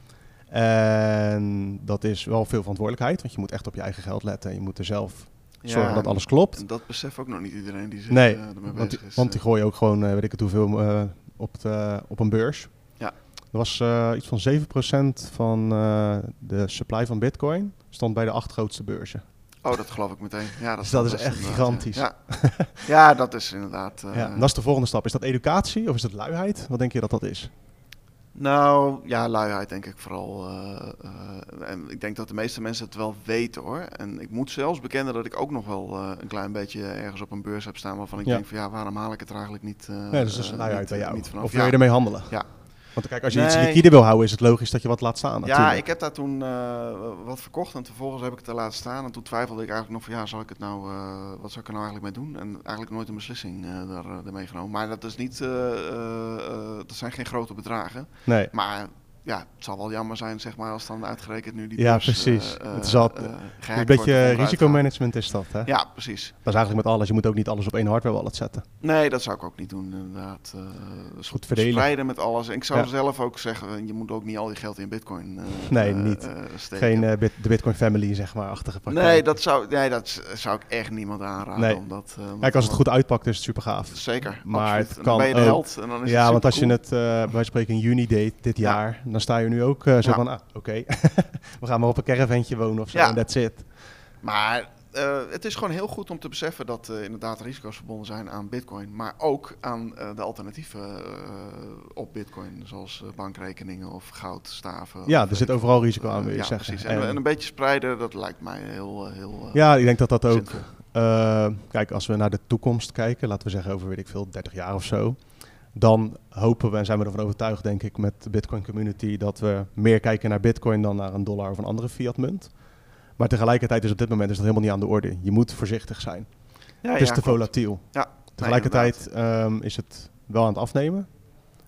En dat is wel veel verantwoordelijkheid, want je moet echt op je eigen geld letten. Je moet er zelf zorgen dat alles klopt. En dat beseft ook nog niet iedereen die zich nee, uh, ermee want, bezig is. Want die gooi je ook gewoon, uh, weet ik het hoeveel, uh, op, de, op een beurs. Ja. Er was iets van 7% van de supply van bitcoin stond bij de acht grootste beurzen. Oh, dat geloof ik meteen. Ja, dat, dus dat is echt gigantisch. Ja. *laughs* ja, dat is inderdaad... ja, dat is de volgende stap. Is dat educatie of is dat luiheid? Wat denk je dat dat is? Nou, ja, luiheid denk ik vooral. Uh, uh, en ik denk dat de meeste mensen het wel weten hoor. En ik moet zelfs bekennen dat ik ook nog wel uh, een klein beetje ergens op een beurs heb staan waarvan ik denk van ja, waarom haal ik het er eigenlijk niet, uh, nee, dus luiheid bij jou. Niet vanaf. Of wil je ermee handelen? Ja, want kijk, als je iets liquide wil houden, is het logisch dat je wat laat staan. Natuurlijk. Ja, ik heb daar toen uh, wat verkocht en vervolgens heb ik het er laten staan. En toen twijfelde ik eigenlijk nog van ja, zal ik het nou, uh, wat zou ik er nou eigenlijk mee doen? En eigenlijk nooit een beslissing uh, daar, daarmee genomen. Maar dat is niet, dat zijn geen grote bedragen. Nee. Maar ja, het zal wel jammer zijn, zeg maar, als dan uitgerekend nu die Ja, precies. Uh, het is al, uh, een beetje risicomanagement is dat, hè? Ja, precies. Dat is eigenlijk met alles. Je moet ook niet alles op één hardware wallet zetten. Nee, dat zou ik ook niet doen, inderdaad. Uh, goed verdelen. Spreiden met alles. En ik zou ja. zelf ook zeggen, je moet ook niet al je geld in bitcoin Nee, niet. Geen bit, de bitcoin family, zeg maar, achtige praktijk. Nee, dat zou, nee, dat zou ik echt niemand aanraden. Nee. Omdat, Kijk, als het goed uitpakt, is het super gaaf. Zeker, Maar absoluut. het kan ben je de held. En dan is ja, het want als cool. je het, wij spreken in juni deed, dit jaar, dan sta je nu ook uh, zo ja. van, ah, oké, okay. *laughs* we gaan maar op een caravantje wonen of zo, en ja. that's it. Maar uh, het is gewoon heel goed om te beseffen dat uh, inderdaad risico's verbonden zijn aan bitcoin, maar ook aan de alternatieven op bitcoin, zoals bankrekeningen of goudstaven. Ja, of er zit overal risico aan, wil je ja, zeggen. Precies. En, en, en, een beetje spreiden, dat lijkt mij heel... heel ja, ik denk dat dat ook... kijk, als we naar de toekomst kijken, laten we zeggen over, weet ik veel, 30 jaar of zo dan hopen we en zijn we ervan overtuigd, denk ik, met de Bitcoin community, dat we meer kijken naar Bitcoin dan naar een dollar of een andere fiat munt. Maar tegelijkertijd is op dit moment is dat helemaal niet aan de orde. Je moet voorzichtig zijn. Ja, het is ja, te volatiel. Ja, tegelijkertijd nee, um, is het wel aan het afnemen.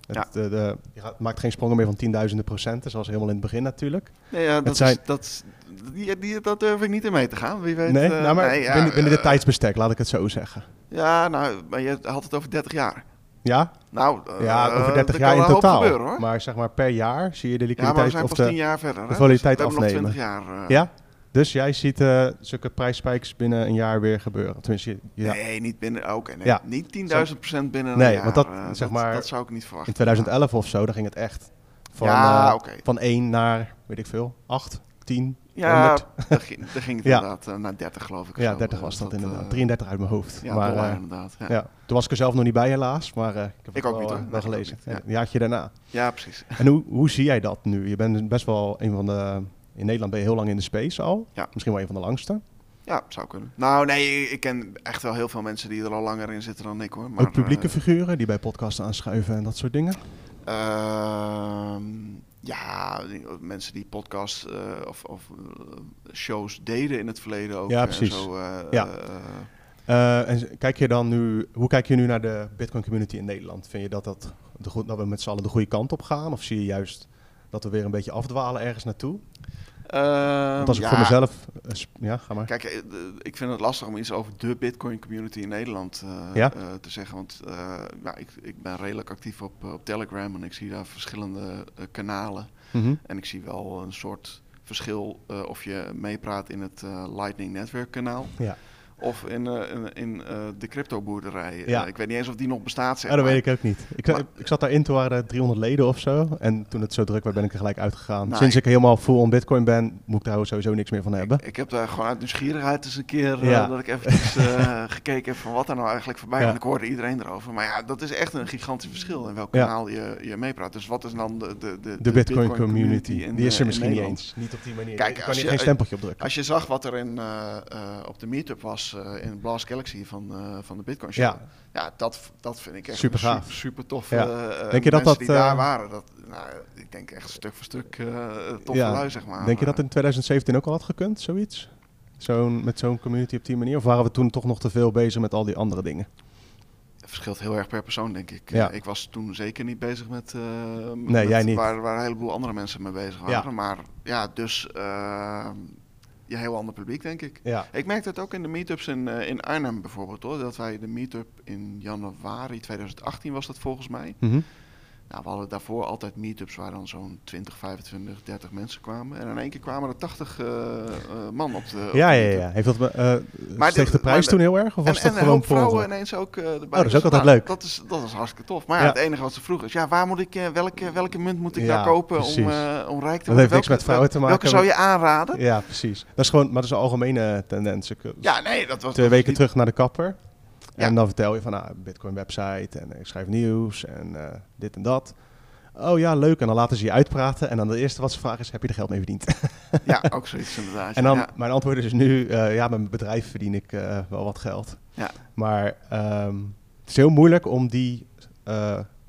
Het, Ja. de, de, je gaat, maakt geen sprongen meer van tienduizenden procenten, zoals helemaal in het begin natuurlijk. Nee, ja, dat, zijn- is, dat, die, die, dat durf ik niet in mee te gaan. Wie weet. nee, eh, nou, maar nee, binnen, binnen dit eh, tijdsbestek, laat ik het zo zeggen. Ja, nou, maar je had het over 30 jaar. Ja, Nou, ja eh, over 30 er jaar in totaal. gebeuren, hoor. maar zeg maar per jaar zie je de ja, maar we liquiditeit zijn of pas de... 10 jaar verder. de volatiliteit dus we hebben nog afnemen. 20 jaar. eh, Ja? Dus jij ziet eh zulke prijsspikes binnen een jaar weer gebeuren. Tenminste, ja. Nee, niet binnen. Oké, nee. Ja. niet 10.000 procent binnen een Nee, jaar. want dat, zeg maar, dat zou ik niet verwachten. in 2011 of zo, dan ging het echt van, Ja, oké. van 1 naar, weet ik veel, 8, 10, Ja, 100. daar ging, daar ging het *laughs* Ja. inderdaad eh, naar 30 geloof ik. Ja, zo. 30 Eh, was dat eh, inderdaad. 33 uit mijn hoofd. Ja, maar, dollar eh, inderdaad. Ja. ja. Toen was ik er zelf nog niet bij helaas, maar eh, ik heb Ik het ook wel, niet, eh, hoor. wel gelezen. niet, ja. Een jaartje daarna. ja, precies. *laughs* En hoe, hoe zie jij dat nu? Je bent best wel een van de... In Nederland ben je heel lang in de space al. Misschien wel een van de langste. Ja, zou kunnen. Nou, nee, ik ken echt wel heel veel mensen die er al langer in zitten dan ik hoor. Maar, Ook publieke eh, figuren die bij podcasts aanschuiven en dat soort dingen. Ja, mensen die podcasts eh, of, of eh, shows deden in het verleden ook. Ja, en precies. Zo, eh, Ja. eh, Eh, en kijk je dan nu, hoe kijk je nu naar de Bitcoin community in Nederland? Vind je dat, dat, de, goed- dat we met z'n allen de goede kant op gaan? Of zie je juist dat we weer een beetje afdwalen ergens naartoe? Want als ik ja, voor mezelf... eh, ja, ga maar. Kijk, eh, ik vind het lastig om iets over de Bitcoin community in Nederland eh, Ja? te zeggen. Want ja, ik, ik ben redelijk actief op, op Telegram en ik zie daar verschillende kanalen. Mhm. En ik zie wel een soort verschil of je meepraat in het Lightning Network kanaal. Ja. Of in, eh, in, in eh, de crypto-boerderij. Ja. Eh, ik weet niet eens of die nog bestaat, zeg Ja, dat maar. weet ik ook niet. Ik, Maar- ik zat daarin, toen waren er 300 leden of zo. En toen het zo druk werd, ben ik er gelijk uitgegaan. Nou, Sinds ik- ik helemaal full on bitcoin ben, moet ik daar sowieso niks meer van hebben. Ik heb daar gewoon uit nieuwsgierigheid eens een keer eh, Ja. dat ik eventjes eh, *laughs* gekeken heb van wat er nou eigenlijk voorbij Ja. komt. Ik hoorde iedereen erover. Maar ja, dat is echt een gigantisch verschil in welk Ja. kanaal je, je meepraat. Dus wat is dan de, de, de, De Bitcoin, community, die is er misschien niet eens. Niet op die manier. Kijk, ik kan als je- geen stempeltje op drukken. Als je zag wat er in, eh, eh, op de meetup was eh, in Blast Galaxy van, eh, van de Bitcoin Show. Ja. Ja, dat, dat vind ik echt Super gaaf. Super, super tof. Ja. eh, Denk je dat dat, die daar waren, dat, nou, ik denk echt stuk voor stuk toffe Ja. lui, zeg maar. Denk je dat in 2017 ook al had gekund, zoiets? Zo'n, met zo'n community op die manier? Of waren we toen toch nog te veel bezig met al die andere dingen? Het verschilt heel erg per persoon, denk ik. Ja. Ik was toen zeker niet bezig met, uh, nee, met jij niet. Waar, waar een heleboel andere mensen mee bezig waren. Ja. Maar ja, dus uh, ja, heel ander publiek, denk ik. Ja. Ik merkte het ook in de meetups in, uh, in Arnhem bijvoorbeeld, hoor. Dat wij de meetup in januari 2018 was dat volgens mij. Mm -hmm. Nou, we hadden daarvoor altijd meetups waar dan zo'n 20, 25, 30 mensen kwamen. En in één keer kwamen er 80 uh, uh, man op de. Op ja, ja, ja. Heeft dat uh, maar steeg de prijs toen heel erg? Of was en, dat en gewoon vrouwen ineens ook erbij. Oh, dat is ook dus, altijd nou, leuk. Dat is, dat is hartstikke tof. Maar ja, Ja. het enige wat ze vroegen is, ja, waar moet ik, welke, welke munt moet ik Ja, daar kopen om, precies. om rijk te Dat worden? heeft niks Welke- met vrouwen te maken, Welke zou je aanraden? Ja, precies. Dat is gewoon, maar dat is een algemene tendens. Ik, Ja, nee, dat was... twee dat weken niet- terug naar de kapper. Ja. En dan vertel je van, nou, Bitcoin website en ik schrijf nieuws en eh, dit en dat. Oh ja, leuk. En dan laten ze je uitpraten. En dan de eerste wat ze vragen is, heb je er geld mee verdiend? Ja, *laughs* ook zoiets inderdaad. en dan, ja. mijn antwoord is dus nu, eh, ja, met mijn bedrijf verdien ik eh, wel wat geld. Ja. Maar ehm, het is heel moeilijk om die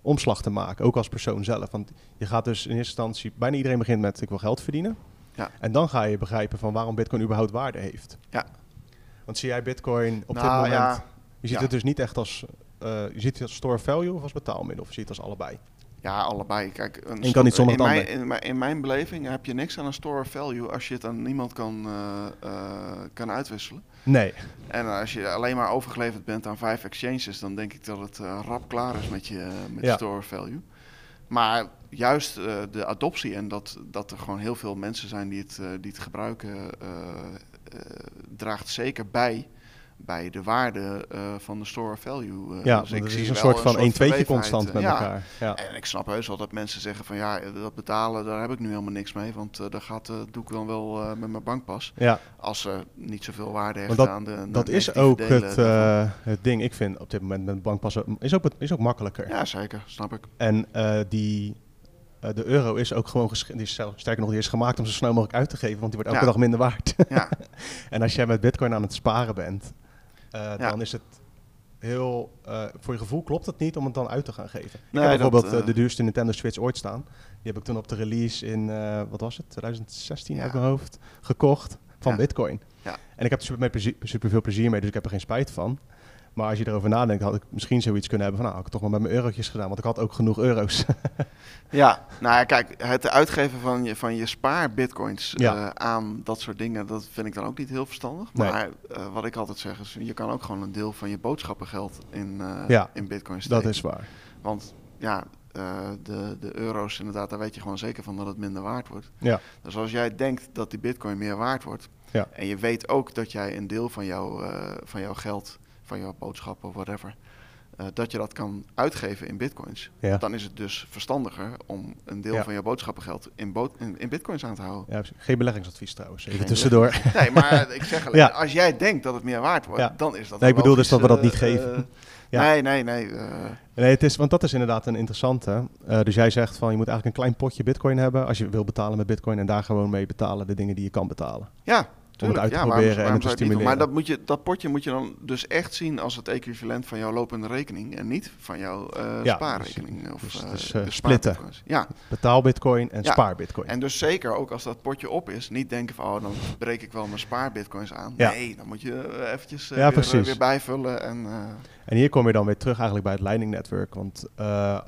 omslag te maken, ook als persoon zelf. Want je gaat dus in eerste instantie, bijna iedereen begint met, ik wil geld verdienen. Ja. En dan ga je begrijpen van waarom Bitcoin überhaupt waarde heeft. Ja. Want zie jij Bitcoin op dit Nou, moment, ja. Je ziet Ja. het dus niet echt als, eh, je ziet het als store value of als betaalmiddel, of je het als allebei? Ja, allebei. Kijk, een kan niet zonder in mijn, in, mijn, in mijn beleving heb je niks aan een store value als je het aan niemand kan, eh, eh, kan uitwisselen. Nee. En als je alleen maar overgeleverd bent aan vijf exchanges, dan denk ik dat het rap klaar is met je met Ja. store value. Maar juist de adoptie en dat, dat er gewoon heel veel mensen zijn die het, die het gebruiken, draagt zeker bij bij de waarde eh, van de store value. eh. Ja, Dus ik zie is een soort van 1 2 verwevenheid, constant eh, met ja. elkaar. Ja. En ik snap heus wel dat mensen zeggen van ja, dat betalen, daar heb ik nu helemaal niks mee. Want eh daar gaat, eh, doe ik dan wel eh, met mijn bankpas. ja. Als ze niet zoveel waarde hechten aan de aan Dat is ook het, eh, het ding. Ik vind op dit moment met bankpassen is ook, is ook makkelijker. Ja, zeker, snap ik. En eh, die, eh, de euro is ook gewoon die is zelf, sterker nog, die is gemaakt om zo snel mogelijk uit te geven, want die wordt elke Ja. dag minder waard. Ja, *laughs* en als jij met Bitcoin aan het sparen bent, eh, Ja. dan is het heel, eh, voor je gevoel klopt het niet om het dan uit te gaan geven. Ik heb bijvoorbeeld eh, eh, de duurste Nintendo Switch ooit staan. Die heb ik toen op de release in, eh, wat was het, 2016 Ja. uit mijn hoofd, gekocht van. Bitcoin. Ja. En ik heb er super, super veel plezier mee, dus ik heb er geen spijt van. Maar als je erover nadenkt, had ik misschien zoiets kunnen hebben van, nou, had ik toch maar met mijn eurotjes gedaan, want ik had ook genoeg euro's. *laughs* ja, nou ja, kijk, het uitgeven van je, van je spaar-bitcoins Ja. eh, aan dat soort dingen, dat vind ik dan ook niet heel verstandig. Nee. Maar eh, wat ik altijd zeg is, je kan ook gewoon een deel van je boodschappengeld in, eh, Ja, in bitcoin steken. dat is waar. Want ja, de, de euro's inderdaad, daar weet je gewoon zeker van dat het minder waard wordt. Ja. Dus als jij denkt dat die bitcoin meer waard wordt, Ja. en je weet ook dat jij een deel van, jouw eh, van jouw geld, van jouw boodschappen of whatever, eh, dat je dat kan uitgeven in bitcoins, Ja. dan is het dus verstandiger om een deel Ja. van jouw boodschappengeld in, bo- in, in bitcoins aan te houden. Ja, geen beleggingsadvies trouwens, even Geen tussendoor. Nee, maar *laughs* ik zeg alleen, Ja. als jij denkt dat het meer waard wordt, Ja. dan is dat Nee, ik bedoel dus dat we dat niet geven. eh, *laughs* Ja. Nee, nee, nee. eh, Nee, het is, want dat is inderdaad een interessante. Eh, dus jij zegt van je moet eigenlijk een klein potje bitcoin hebben als je wil betalen met bitcoin en daar gewoon mee betalen de dingen die je kan betalen. ja, tuurlijk. uit te ja, proberen waarom, en waarom het te het doen? Maar stimuleren. dat, moet je, dat potje moet je dan dus echt zien als het equivalent van jouw lopende rekening en niet van jouw eh, Ja, spaarrekening. of, dus- de splitten. Ja, Betaal bitcoin en Ja. spaar bitcoin. en dus zeker ook als dat potje op is, niet denken van oh, dan breek ik wel mijn spaarbitcoins aan. Ja. Nee, dan moet je eventjes weer, weer bijvullen. En, En hier kom je dan weer terug eigenlijk bij het Lightning Network. Want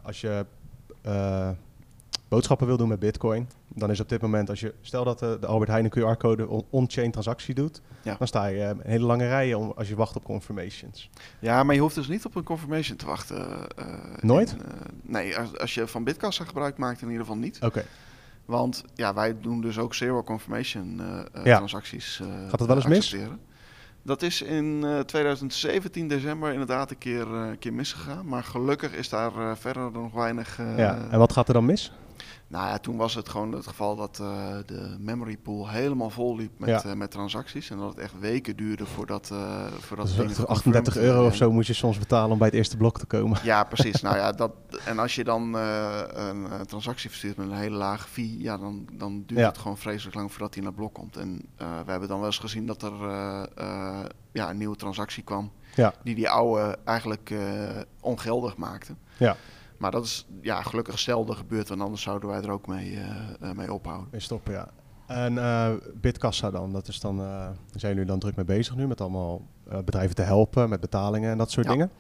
als je boodschappen wil doen met bitcoin, dan is op dit moment, als je stel dat de, de Albert Heijn QR-code on- on-chain transactie doet, Ja. dan sta je eh, een hele lange rijen om, als je wacht op confirmations. ja, maar je hoeft dus niet op een confirmation te wachten. eh, Nooit? in, eh, nee, als, als je van Bitkassa gebruik maakt in ieder geval niet. Oké, Want ja, wij doen dus ook zero confirmation eh, eh, Ja. transacties. eh, Gaat dat wel eens mis? Dat is in eh, 2017 december inderdaad een keer, eh, een keer misgegaan. Maar gelukkig is daar eh, verder nog weinig... eh, ja. En wat gaat er dan mis? Nou ja, toen was het gewoon het geval dat eh, de memory pool helemaal vol liep met, Ja. eh, met transacties. En dat het echt weken duurde voordat, eh voordat Dus dingen 38 geconfirmed euro of zo moet je soms betalen om bij het eerste blok te komen. Ja, *laughs* precies. nou ja, dat, en als je dan een, transactie verstuurt met een hele lage fee, ja, dan, dan duurt Ja. het gewoon vreselijk lang voordat hij naar blok komt. En we hebben dan wel eens gezien dat er ja, een nieuwe transactie kwam, Ja. die die oude eigenlijk ongeldig maakte. Ja. Maar dat is ja, gelukkig zelden gebeurd, en anders zouden wij er ook mee, eh, eh, mee ophouden. Weer stoppen, ja. En uh, Bitkassa dan, dat is dan, uh, zijn jullie dan druk mee bezig nu met allemaal bedrijven te helpen met betalingen en dat soort ja. dingen.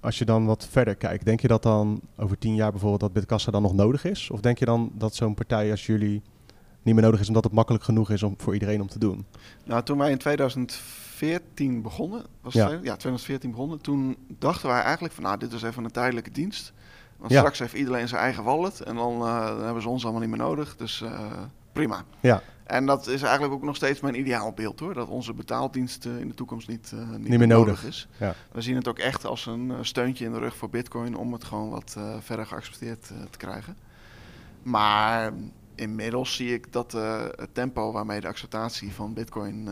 Als je dan wat verder kijkt, denk je dat dan over tien jaar bijvoorbeeld dat Bitkassa dan nog nodig is? Of denk je dan dat zo'n partij als jullie niet meer nodig is omdat het makkelijk genoeg is om, voor iedereen om te doen? Nou, toen wij in 2014 begonnen, was ja. Het, ja, 2014 begonnen, toen dachten wij eigenlijk van nou, dit is even een tijdelijke dienst. Want ja. straks heeft iedereen zijn eigen wallet en dan, uh, dan, hebben ze ons allemaal niet meer nodig. Dus uh, prima. Ja. En dat is eigenlijk ook nog steeds mijn ideaalbeeld hoor. Dat onze betaaldienst uh, in de toekomst niet, niet, niet meer nodig, nodig is. Ja. We zien het ook echt als een steuntje in de rug voor Bitcoin om het gewoon wat verder geaccepteerd te krijgen. Maar inmiddels zie ik dat het tempo waarmee de acceptatie van Bitcoin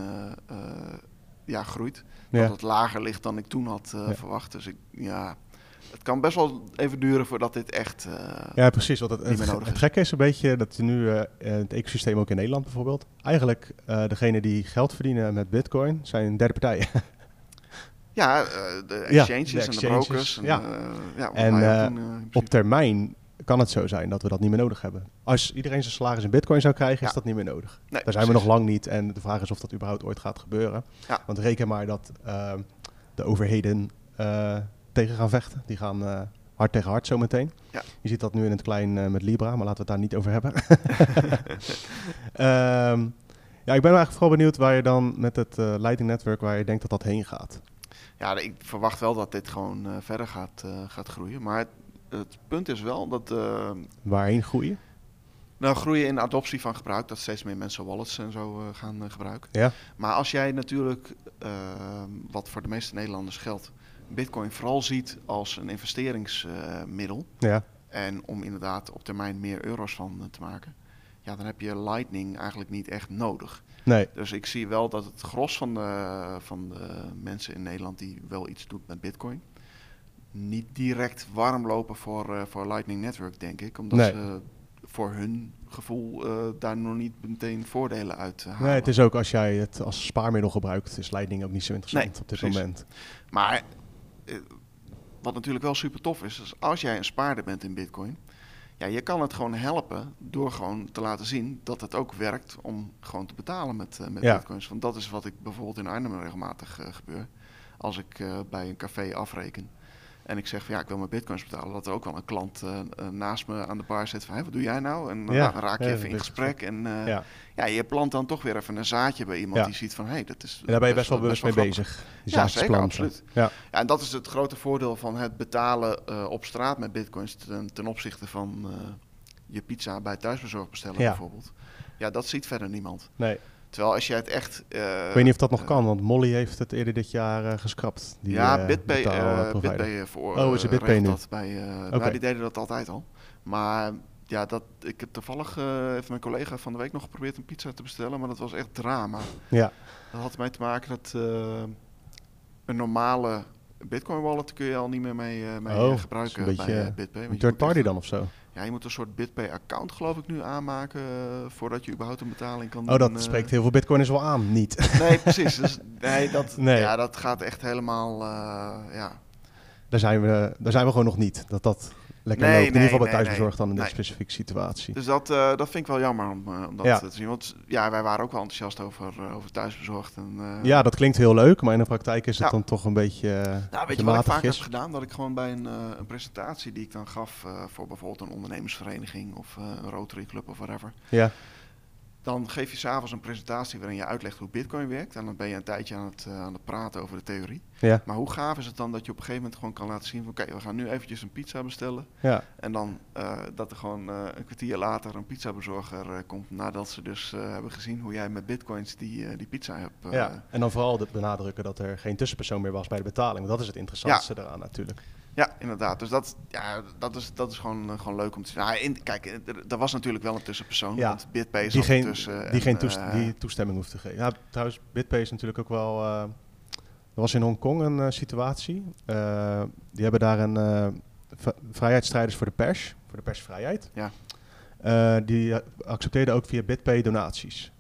ja, groeit, dat het lager ligt dan ik toen had verwacht. Dus ik, ja, het kan best wel even duren voordat dit echt. Uh, ja, precies. Want het, het, het, gekke is een beetje dat nu uh, het ecosysteem ook in Nederland bijvoorbeeld. Eigenlijk degene die geld verdienen met Bitcoin zijn derde partijen. ja, de exchanges, ja, de en de brokers. En, ja. ja en op termijn kan het zo zijn dat we dat niet meer nodig hebben. Als iedereen zijn salaris in bitcoin zou krijgen, is dat niet meer nodig. Nee, Daar zijn we nog lang niet. En de vraag is of dat überhaupt ooit gaat gebeuren. Want reken maar dat de overheden tegen gaan vechten. Die gaan uh, hard tegen hard zometeen. Ja. Je ziet dat nu in het klein uh, met Libra, maar laten we het daar niet over hebben. um, *laughs* ja, ik ben eigenlijk vooral benieuwd waar je dan met het Lightning Network, waar je denkt dat dat heen gaat. Ja, ik verwacht wel dat dit gewoon verder gaat, gaat groeien. Maar het, het, punt is wel dat... Waarheen groeien? Nou, groeien in adoptie van gebruik, dat steeds meer mensen wallets en zo gaan gebruiken. Ja. Maar als jij natuurlijk, wat voor de meeste Nederlanders geldt, Bitcoin vooral ziet als een investeringsmiddel. ja. En om inderdaad op termijn meer euro's van eh, te maken. Ja, dan heb je Lightning eigenlijk niet echt nodig. Nee. Dus ik zie wel dat het gros van de, van de mensen in Nederland die wel iets doet met Bitcoin. Niet direct warm lopen voor, uh, voor Lightning Network, denk ik. Omdat ze voor hun gevoel uh, daar nog niet meteen voordelen uit halen. Nee, het is ook als jij het als spaarmiddel gebruikt, is Lightning ook niet zo interessant nee, op dit precies. moment. Maar eh, wat natuurlijk wel super tof is, is als jij een spaarder bent in Bitcoin, ja, je kan het gewoon helpen door gewoon te laten zien dat het ook werkt om gewoon te betalen met, uh, met Bitcoins. Want dat is wat ik bijvoorbeeld in Arnhem regelmatig gebeur. Als ik bij een café afreken en ik zeg van ja, ik wil mijn bitcoins betalen, dat er ook wel een klant uh, naast me aan de bar zit van hey, wat doe jij nou? En ja, nou, dan raak je even in gesprek. En uh, ja. ja. je plant dan toch weer even een zaadje bij iemand die ziet van hé, hey, dat is. En daar ben je best wel bewust mee bezig. Ja, zeker, absoluut. Ja. en dat is het grote voordeel van het betalen uh, op straat met bitcoins ten, ten opzichte van je pizza bij thuisbezorgd bestellen bijvoorbeeld. Ja, dat ziet verder niemand. Nee. Terwijl als je het echt... Uh, ik weet niet of dat nog kan, want Molly heeft het eerder dit jaar uh, geschrapt. Die, ja, uh, BitPay, BitPay voor Oh, is het BitPay nu? Dat bij, okay. nou, die deden dat altijd al. Maar ja, dat, ik heb toevallig even mijn collega van de week nog geprobeerd een pizza te bestellen, maar dat was echt drama. Ja. Dat had ermee te maken dat een normale Bitcoin wallet kun je al niet meer mee, mee oh, gebruiken bij BitPay. Een third party dan of zo? Ja, je moet een soort BitPay-account, geloof ik, nu aanmaken uh, voordat je überhaupt een betaling kan oh, doen. Oh, dat uh, spreekt heel veel bitcoiners wel aan, niet? Nee, precies. Dus, nee, dat, *laughs* nee. Ja, dat gaat echt helemaal, uh, ja. Daar zijn, we, daar zijn we gewoon nog niet. Dat dat lekker nee, loopt. In nee, ieder geval bij thuisbezorgd dan in deze specifieke situatie. Dus dat, uh, dat vind ik wel jammer om, uh, om dat ja. te zien. Want ja, wij waren ook wel enthousiast over, uh, over thuisbezorgd. En, ja, dat klinkt heel leuk, maar in de praktijk is het dan toch een beetje Nou, weet je wat ik vaak is? heb gedaan? Dat ik gewoon bij een, een presentatie die ik dan gaf voor bijvoorbeeld een ondernemersvereniging of een Rotary Club of whatever. Ja dan geef je s'avonds een presentatie waarin je uitlegt hoe Bitcoin werkt. En dan ben je een tijdje aan het, uh, aan het praten over de theorie. Ja. Maar hoe gaaf is het dan dat je op een gegeven moment gewoon kan laten zien: van oké, we gaan nu eventjes een pizza bestellen. Ja. En dan uh, dat er gewoon uh, een kwartier later een pizzabezorger komt. Nadat ze dus hebben gezien hoe jij met Bitcoins die, die pizza hebt. ja. En dan vooral benadrukken dat er geen tussenpersoon meer was bij de betaling. Want dat is het interessantste eraan natuurlijk. Ja, inderdaad. Dus dat, ja, dat, is, dat is gewoon, uh, gewoon leuk om te zien. Nou, in, kijk, er, was natuurlijk wel een tussenpersoon. Ja, want BitPay is die geen, tussen. Die geen toest uh, die toestemming hoeft te geven. Ja, trouwens, BitPay is natuurlijk ook wel... Uh, er was in Hongkong een situatie. die hebben daar een vrijheidsstrijders voor de pers. Voor de persvrijheid. Ja. die accepteerden ook via BitPay donaties.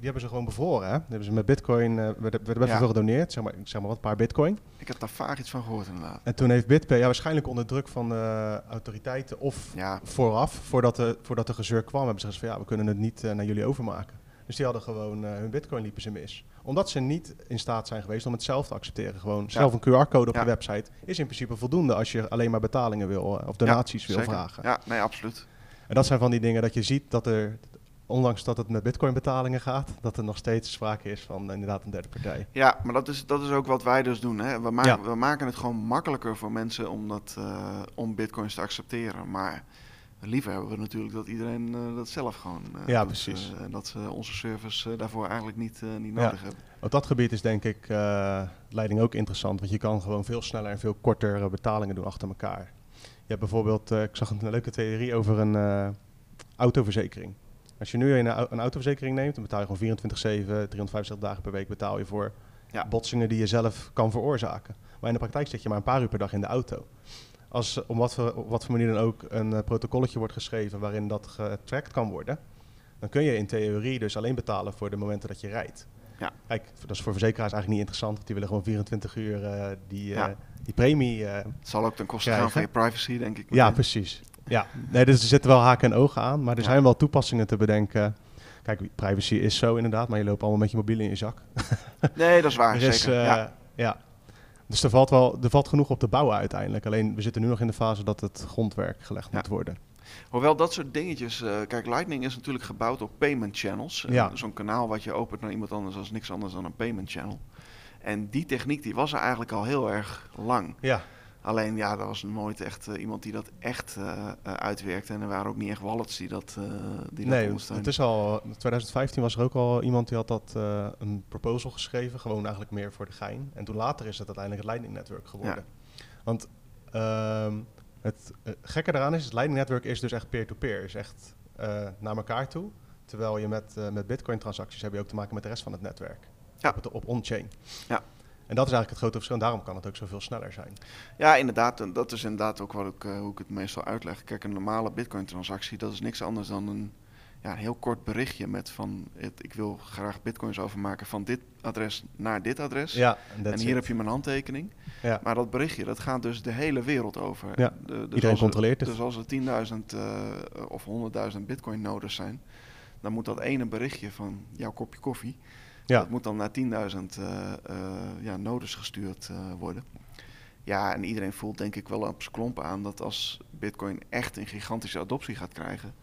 Die hebben ze gewoon bevroren. Hè? Die hebben ze met bitcoin, uh, werden, werden best veel gedoneerd, zeg maar, zeg maar wat, een paar bitcoin. Ik heb daar vaak iets van gehoord inderdaad. En toen heeft BitPay, ja, waarschijnlijk onder druk van de autoriteiten of vooraf, voordat de, voordat de gezeur kwam, hebben ze gezegd van ja, we kunnen het niet naar jullie overmaken. Dus die hadden gewoon hun bitcoin liepen ze mis. Omdat ze niet in staat zijn geweest om het zelf te accepteren. Gewoon zelf een QR-code op je website is in principe voldoende als je alleen maar betalingen wil of donaties wil vragen. Ja, nee, absoluut. En dat zijn van die dingen dat je ziet dat er, ondanks dat het met bitcoin betalingen gaat, dat er nog steeds sprake is van inderdaad een derde partij. Ja, maar dat is, dat is ook wat wij dus doen. Hè. We, maken, we maken het gewoon makkelijker voor mensen om, dat, uh, om bitcoins te accepteren. Maar liever hebben we natuurlijk dat iedereen uh, dat zelf gewoon uh, Ja, precies. En dat ze onze service daarvoor eigenlijk niet, niet nodig ja. hebben. Op dat gebied is denk ik leiding ook interessant, want je kan gewoon veel sneller en veel korter betalingen doen achter elkaar. Je hebt bijvoorbeeld, ik zag een leuke theorie over een autoverzekering. Als je nu een, een autoverzekering neemt, dan betaal je gewoon 24-7, 365 dagen per week betaal je voor ja. botsingen die je zelf kan veroorzaken. Maar in de praktijk zit je maar een paar uur per dag in de auto. Als om wat voor, wat voor manier dan ook een uh, protocolletje wordt geschreven waarin dat getracked kan worden, dan kun je in theorie dus alleen betalen voor de momenten dat je rijdt. Ja. Kijk, dat is voor verzekeraars eigenlijk niet interessant, want die willen gewoon 24 uur uh, die, uh, die premie. het zal ook ten koste gaan van je privacy, denk ik. Ja, precies. Ja, nee, dus er zitten wel haken en ogen aan, maar er zijn wel toepassingen te bedenken. Kijk, privacy is zo inderdaad, maar je loopt allemaal met je mobiel in je zak. *laughs* nee, dat is waar, is, zeker. Uh, ja. Dus er valt, wel, er valt genoeg op te bouwen uiteindelijk. Alleen we zitten nu nog in de fase dat het grondwerk gelegd moet worden. Hoewel dat soort dingetjes, uh, kijk, Lightning is natuurlijk gebouwd op payment channels. Ja. Zo'n kanaal wat je opent naar iemand anders als niks anders dan een payment channel. En die techniek die was er eigenlijk al heel erg lang. Ja. Alleen ja, er was nooit echt uh, iemand die dat echt uh, uitwerkte. En er waren ook niet echt wallets die dat, uh, die nee, het is al, in 2015 was er ook al iemand die had dat een proposal geschreven. Gewoon eigenlijk meer voor de gein. En toen later is het uiteindelijk het Lightning Network geworden. Ja. Want um, het gekke daaraan is, het Lightning Network is dus echt peer-to-peer. Is echt naar elkaar toe. Terwijl je met, met bitcoin transacties heb je ook te maken met de rest van het netwerk. Ja. Op, op on-chain. Ja. En dat is eigenlijk het grote verschil. En daarom kan het ook zoveel sneller zijn. Ja, inderdaad. En dat is inderdaad ook wat ik, uh, hoe ik het meestal uitleg. Kijk, een normale Bitcoin-transactie, dat is niks anders dan een, ja, een heel kort berichtje met van... Het, ik wil graag Bitcoins overmaken van dit adres naar dit adres. Ja, en hier heb je mijn handtekening. Ja. Maar dat berichtje, dat gaat dus de hele wereld over. Ja, de, dus iedereen controleert het. Dus als er 10.000 uh, of 100.000 Bitcoin-nodes zijn... dan moet dat ene berichtje van jouw kopje koffie ja. Dat moet dan naar 10.000 uh, uh, ja, nodes gestuurd uh, worden. Ja, en iedereen voelt denk ik wel op zijn klompen aan dat als Bitcoin echt een gigantische adoptie gaat krijgen,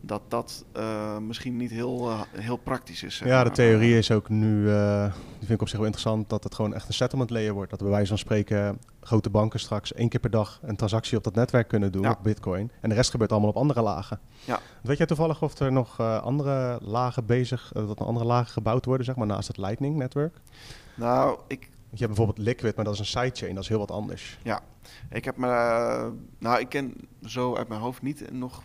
dat dat uh, misschien niet heel, uh, heel praktisch is. Ja, de theorie is ook nu, uh, die vind ik op zich wel interessant, dat het gewoon echt een settlement layer wordt. Dat we bij wijze van spreken grote banken straks één keer per dag een transactie op dat netwerk kunnen doen, op Bitcoin. En de rest gebeurt allemaal op andere lagen. Ja. Weet jij toevallig of er nog andere lagen bezig, dat er andere lagen gebouwd worden, zeg maar, naast het Lightning netwerk? Nou, ik... Je hebt bijvoorbeeld Liquid, maar dat is een sidechain, dat is heel wat anders. Ja, ik heb me, nou, ik ken zo uit mijn hoofd niet nog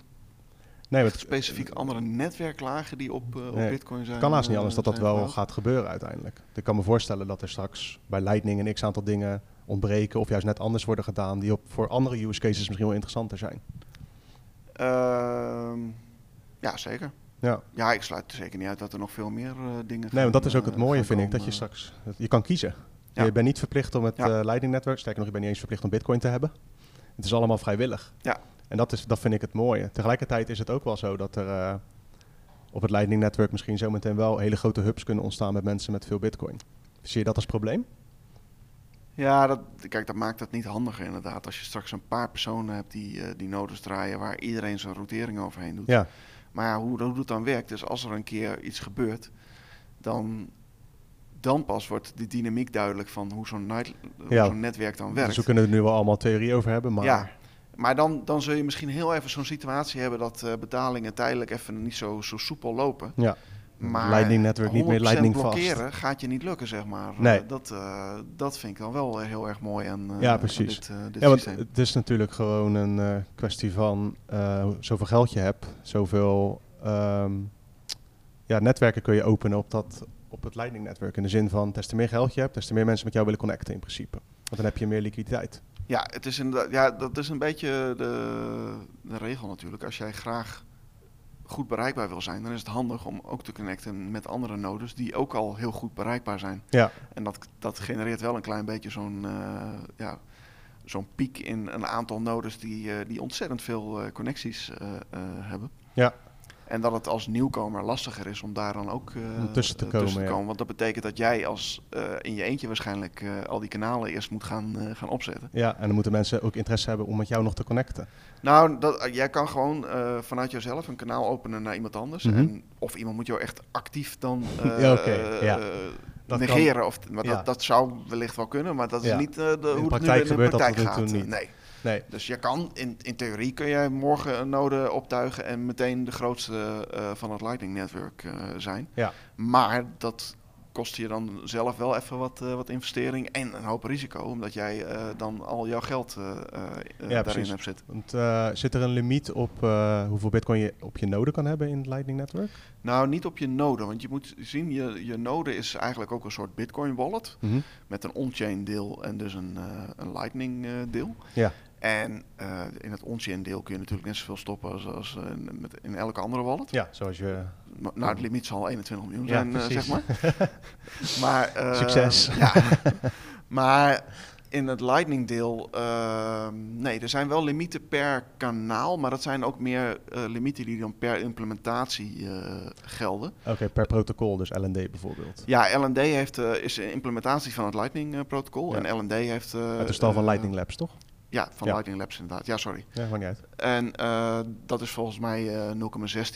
Nee, met specifiek andere netwerklagen die op, uh, op Bitcoin zijn. Het kan haast niet anders dat dat wel gaat gebeuren uiteindelijk. Ik kan me voorstellen dat er straks bij Lightning een x aantal dingen ontbreken of juist net anders worden gedaan die op, voor andere use cases misschien wel interessanter zijn. Uh, ja, zeker. Ja. ja, ik sluit zeker niet uit dat er nog veel meer uh, dingen Nee, want dat is ook het mooie, vind ik, dat je straks... Je kan kiezen. Je bent niet verplicht om het ja. Lightning Network, sterker nog, je bent niet eens verplicht om Bitcoin te hebben. Het is allemaal vrijwillig. Ja. En dat, is, dat vind ik het mooie. Tegelijkertijd is het ook wel zo dat er uh, op het Lightning Network misschien zometeen wel hele grote hubs kunnen ontstaan met mensen met veel bitcoin. Zie je dat als probleem? Ja, dat, kijk, dat maakt het niet handiger inderdaad. Als je straks een paar personen hebt die, uh, die nodes draaien waar iedereen zijn routering overheen doet. Ja. Maar ja, hoe, hoe het dan werkt, is als er een keer iets gebeurt, dan, dan pas wordt de dynamiek duidelijk van hoe zo'n, ja. netwerk dan werkt. Dus we kunnen er nu wel allemaal theorie over hebben, maar... Ja, maar dan, dan zul je misschien heel even zo'n situatie hebben dat uh, betalingen tijdelijk even niet zo, zo soepel lopen. Ja. Maar Lightning Network niet meer Lightning blokkeren vast. gaat je niet lukken, zeg maar. Nee. Uh, dat, uh, dat vind ik dan wel heel erg mooi aan, ja, precies. dit, dit ja, want het is natuurlijk gewoon een kwestie van zoveel geld je hebt, zoveel um, ja, netwerken kun je openen op, dat, op het Lightning Network. In de zin van, des te meer geld je hebt, des te meer mensen met jou willen connecten in principe. Want dan heb je meer liquiditeit. Ja, het is een, ja, dat is een beetje de, de regel natuurlijk. Als jij graag goed bereikbaar wil zijn, dan is het handig om ook te connecten met andere nodes die ook al heel goed bereikbaar zijn. Ja. En dat, dat genereert wel een klein beetje zo'n ja, zo'n piek in een aantal nodes die, die ontzettend veel connecties hebben. Ja. En dat het als nieuwkomer lastiger is om daar dan ook uh, tussen, te, komen, te komen. Want dat betekent dat jij als uh, in je eentje waarschijnlijk uh, al die kanalen eerst moet gaan, gaan opzetten. Ja, en dan moeten mensen ook interesse hebben om met jou nog te connecten. Nou, dat, jij kan gewoon vanuit jezelf een kanaal openen naar iemand anders. Mm -hmm. en, of iemand moet jou echt actief dan *laughs* ja, okay. ja. negeren. Of, maar dat, dat zou wellicht wel kunnen, maar dat is niet de, hoe het nu in de praktijk gaat. Niet. Nee. Nee. Dus je kan, in, in theorie kun jij morgen een node optuigen en meteen de grootste uh, van het Lightning-netwerk uh, zijn. Ja. Maar dat kost je dan zelf wel even wat, uh, wat investering en een hoop risico, omdat jij dan al jouw geld ja, daarin precies. hebt zitten. Want, zit er een limiet op hoeveel bitcoin je op je node kan hebben in het Lightning-netwerk? Nou, niet op je node, want je moet zien, je, je node is eigenlijk ook een soort bitcoin wallet, mm -hmm. met een on-chain deel en dus een, een Lightning deel. Ja. En uh, in het on-chain deel kun je natuurlijk net zoveel stoppen als, als uh, met, in elke andere wallet. Ja, zoals je... Nou, het limiet zal 21 miljoen zijn, ja, uh, zeg maar. *laughs* maar Succes. Ja, *laughs* maar in het Lightning deel, ehm, nee, er zijn wel limieten per kanaal, maar dat zijn ook meer limieten die dan per implementatie gelden. Oké, okay, per protocol, dus LND bijvoorbeeld. Ja, LND heeft, is een implementatie van het Lightning protocol ja. en LND heeft... Uit de stal van Lightning Labs, toch? Ja, van Lightning Labs inderdaad. Ja, sorry. Ja, gewoon niet uit. En uh, dat is volgens mij uh,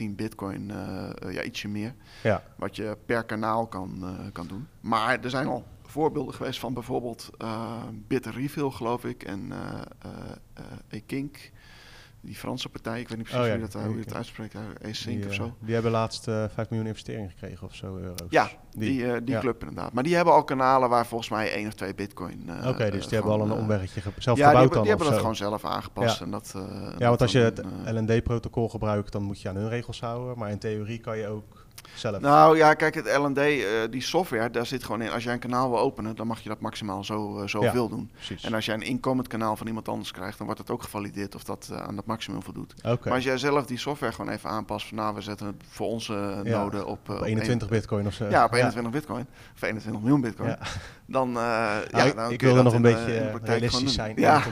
0,16 bitcoin, uh, ja, ietsje meer. Ja. Wat je per kanaal kan, kan doen. Maar er zijn al voorbeelden geweest van bijvoorbeeld Bitrefill, geloof ik, en Ekink die Franse partij, ik weet niet precies oh, ja, hoe, dat, hoe je het uitspreekt, E-Sync of zo. Die hebben laatst uh, 5 miljoen investeringen gekregen of zo, euro's. Ja, die, die, uh, die ja. club inderdaad. Maar die hebben al kanalen waar volgens mij één of twee bitcoin... Uh, Oké, okay, dus die hebben al een omweggetje zelf ja, gebouwd die, dan die hebben dat gewoon zelf aangepast. Ja, en dat, ja want als je het LND-protocol gebruikt, dan moet je aan hun regels houden. Maar in theorie kan je ook zelf. Nou ja, kijk, het LND, uh, die software, daar zit gewoon in. Als jij een kanaal wil openen, dan mag je dat maximaal zo, uh, zoveel ja, doen. Precies. En als jij een inkomend kanaal van iemand anders krijgt, dan wordt het ook gevalideerd of dat uh, aan dat maximum voldoet. Okay. Maar als jij zelf die software gewoon even aanpast, van nou, we zetten het voor onze ja, node op, op 21 een, bitcoin of zo. Ja, op 21 bitcoin. Of 21 miljoen bitcoin. dan, ja, nou, dan ik wilde nog een beetje realistisch zijn. Ja.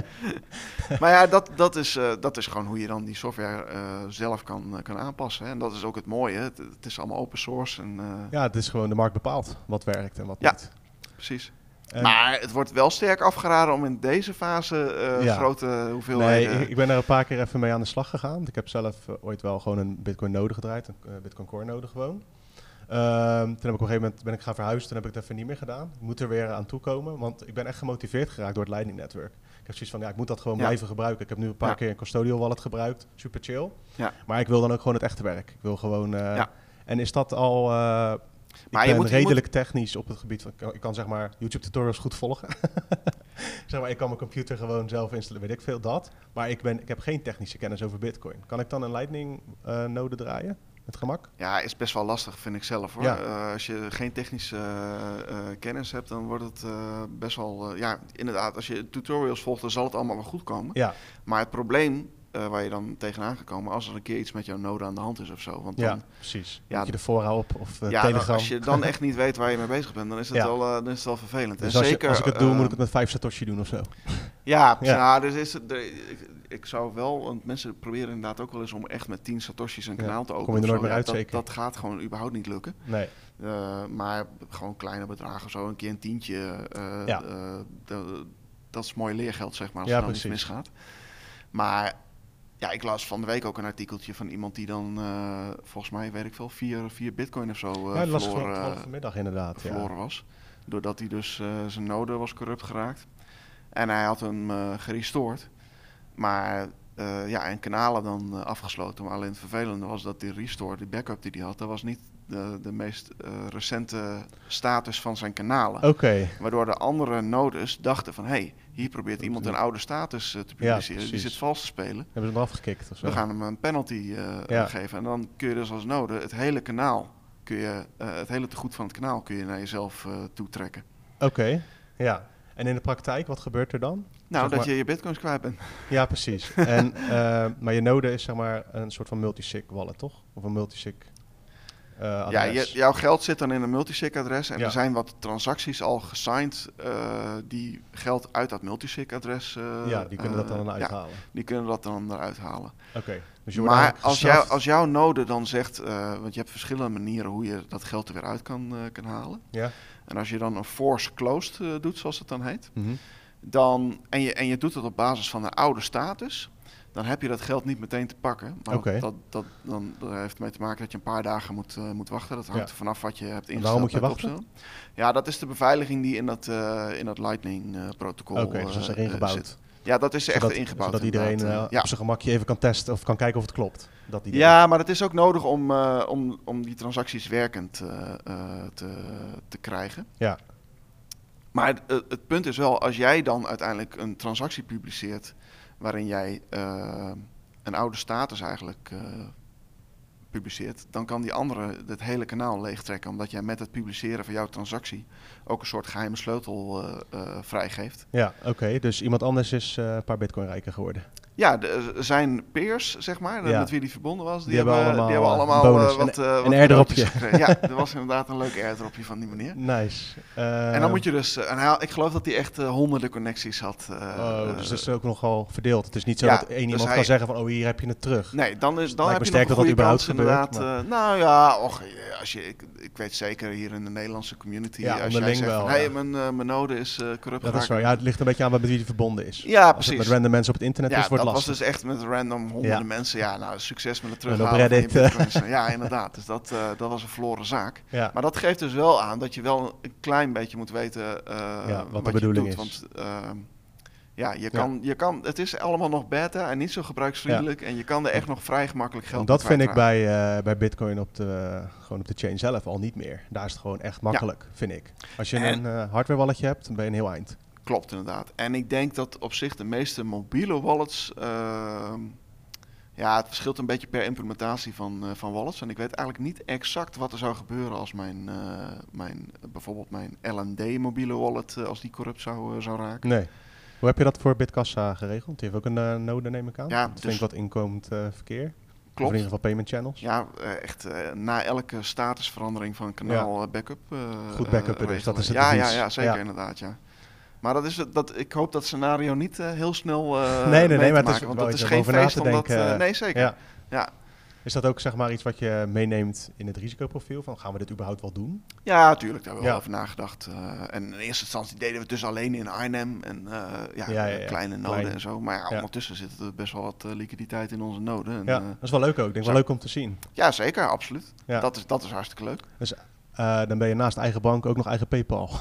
*laughs* maar ja, dat, dat, is, dat is gewoon hoe je dan die software zelf kan, kan aanpassen. Hè. En dat is ook het mooie. Het, het is allemaal open source. En, uh... Ja, het is gewoon de markt bepaalt wat werkt en wat ja, niet. precies. En... Maar het wordt wel sterk afgeraden om in deze fase uh, ja. grote hoeveelheden... Nee, ik, ik, ben er een paar keer even mee aan de slag gegaan. Ik heb zelf uh, ooit wel gewoon een Bitcoin node gedraaid, een Bitcoin Core node gewoon. Um, toen heb ik op een gegeven moment ben ik gaan verhuizen, toen heb ik het even niet meer gedaan. Ik moet er weer aan toekomen, want ik ben echt gemotiveerd geraakt door het Lightning Network. Ik heb zoiets van, ja, ik moet dat gewoon ja. blijven gebruiken. Ik heb nu een paar ja. keer een custodial wallet gebruikt, super chill. Ja. Maar ik wil dan ook gewoon het echte werk. Ik wil gewoon... Uh, ja. En is dat al... Uh, ik maar ben je moet, redelijk je moet... technisch op het gebied van... Ik kan zeg maar YouTube tutorials goed volgen. *laughs* zeg maar, ik kan mijn computer gewoon zelf installeren, weet ik veel, dat. Maar ik, ben, ik heb geen technische kennis over Bitcoin. Kan ik dan een Lightning uh, node draaien? Met gemak? Ja, is best wel lastig, vind ik zelf hoor. Ja. Uh, als je geen technische uh, kennis hebt, dan wordt het uh, best wel. ja, inderdaad, als je tutorials volgt, dan zal het allemaal wel goed komen. Ja. Maar het probleem waar je dan tegenaan gekomen als er een keer iets met jouw node aan de hand is of zo. Want dan, ja, precies. Ja, Moet je de fora op of ja, Telegram. Dan, als je dan echt niet weet waar je mee bezig bent, dan is het, ja. wel, dan is het wel vervelend. Dus en als, zeker, je, als ik het doe, moet ik het met 5 Satoshi doen of zo. Ja, ja. Nou, dus is het, de, ik, zou wel, want mensen proberen inderdaad ook wel eens om echt met 10 Satoshis een kanaal te openen. Kom je er nooit meer ja, uit, dat, zeker? Dat gaat gewoon überhaupt niet lukken. Nee. Uh, maar gewoon kleine bedragen, zo een keer een tientje, uh, ja. uh, de, dat is mooi leergeld, zeg maar, als ja, er dan iets misgaat. Maar ja, ik las van de week ook een artikeltje van iemand die dan, volgens mij, weet ik veel, vier, vier bitcoin of zo uh, ja, verloren, was vanmiddag inderdaad. verloren ja. was. Doordat hij dus zijn node was corrupt geraakt. En hij had hem gerestoord. Maar uh, ja, en kanalen dan uh, afgesloten. Maar alleen het vervelende was dat die restore, die backup die hij had, dat was niet de, de meest uh, recente status van zijn kanalen. Oké. Okay. Waardoor de andere nodes dachten van, hé, hey, hier probeert iemand een oude status te publiceren. Ja, die zit vals te spelen. Hebben ze hem afgekikt of zo? We gaan hem een penalty ja. geven. En dan kun je dus als node het hele kanaal, kun je, het hele tegoed van het kanaal kun je naar jezelf toetrekken. Oké, okay. ja. En in de praktijk, wat gebeurt er dan? Nou, dat je je bitcoins kwijt bent. Ja, *laughs* precies. en, uh, maar je node is zeg maar een soort van multisig wallet, toch? Of een multisig uh, ja, je, jouw geld zit dan in een multisig-adres en er zijn wat transacties al gesigned uh, die geld uit dat multisig-adres. Uh, ja, die kunnen dat dan uithalen. Ja, die kunnen dat dan eruit halen. Oké. dus maar als, jou, als jouw node dan zegt, want je hebt verschillende manieren hoe je dat geld er weer uit kan, kan halen. Ja. En als je dan een force closed doet, zoals het dan heet, mm -hmm. Dan, en, je, en je doet het op basis van een oude status, dan heb je dat geld niet meteen te pakken. Maar okay. dat, dat, dan, dat heeft ermee te maken dat je een paar dagen moet, uh, moet wachten. Dat hangt ja. er vanaf wat je hebt ingesteld. waarom moet je wachten? Ja, dat is de beveiliging die in dat, uh, in dat Lightning-protocol Oké, okay, dus dat is erin gebouwd. Ja, dat is er echt ingebouwd. Zodat iedereen uh, ja. op zijn gemakje even kan testen of kan kijken of het klopt. Dat ja, maar het is ook nodig om, om, om die transacties werkend te, te krijgen. Ja. Maar het, het punt is wel, als jij dan uiteindelijk een transactie publiceert waarin jij uh, een oude status eigenlijk uh, publiceert, dan kan die andere het hele kanaal leegtrekken, omdat jij met het publiceren van jouw transactie ook een soort geheime sleutel uh, vrijgeeft. Ja, oké. Dus iemand anders is een paar bitcoin rijker geworden. Ja, de, zijn peers, zeg maar, ja. met wie die verbonden was, die, die hebben, allemaal, die hebben allemaal wat, een, uh, een airdropje. ja, *laughs* er was inderdaad een leuk airdropje van die meneer. Nice. Uh, en dan moet je dus, en hij, ik geloof dat hij echt uh, honderden connecties had. oh, dus dat is ook nogal verdeeld. Het is niet zo ja, dat één dus iemand hij, kan zeggen van, oh hier heb je het terug. Nee, dan, is, dan heb je nog goede dat kans inderdaad. Gebeurt, nou ja, och, als je, ik, ik weet zeker hier in de Nederlandse community, ja, als jij zegt wel, hey, mijn, mijn node is corrupt Dat is zo, ja, het ligt een beetje aan met wie die verbonden is. Ja, precies. met random mensen op het internet is, wordt dat lastig. was dus echt met random honderden ja. mensen. Ja, nou, succes met het terughalen Reddit, van ja, inderdaad. Dus dat, uh, dat was een verloren zaak. Ja. Maar dat geeft dus wel aan dat je wel een klein beetje moet weten uh, ja, wat, wat, de bedoeling doet. is. Want uh, ja, je kan, je kan, het is allemaal nog beta en niet zo gebruiksvriendelijk. En je kan er echt nog vrij gemakkelijk geld dat vind ik bij, bij Bitcoin op de, gewoon op de chain zelf al niet meer. Daar is het gewoon echt makkelijk, vind ik. Als je En- een hardware walletje hebt, dan ben je een heel eind. Klopt inderdaad. En ik denk dat op zich de meeste mobiele wallets. ehm, ja, het verschilt een beetje per implementatie van, eh, van wallets. En ik weet eigenlijk niet exact wat er zou gebeuren als mijn, eh, mijn bijvoorbeeld mijn LND mobiele wallet, eh, als die corrupt zou, zou raken. Nee. Hoe heb je dat voor Bitkassa geregeld? Die heeft ook een uh, node, neem ik aan. Ja, dat dus- vind ik wat inkomend uh, verkeer. Of in Klopt. ieder geval payment channels. Ja, echt na elke statusverandering van kanaal backup. Goed backuppen eh, dus, dat is het ja, ja, ja, zeker Ja. inderdaad, ja. Maar dat is, dat, ik hoop dat scenario niet eh, heel snel eh Nee, nee, nee, maar het is want dat is geen feest te om dat... denken, eh, nee, zeker. Ja. Ja. Is dat ook zeg maar iets wat je meeneemt in het risicoprofiel? Van gaan we dit überhaupt wel doen? Ja, natuurlijk, daar hebben we Ja. wel over nagedacht. en in eerste instantie deden we het dus alleen in INM en ja, Ja, kleine noden Klein. en zo. Maar ondertussen zit er best wel wat liquiditeit in onze noden. En, Ja, dat is wel leuk ook. Ik denk zo. wel leuk om te zien. ja, zeker, absoluut. Ja. Dat, is, dat is hartstikke leuk. Eh, dan ben je naast eigen bank ook nog eigen PayPal. *laughs*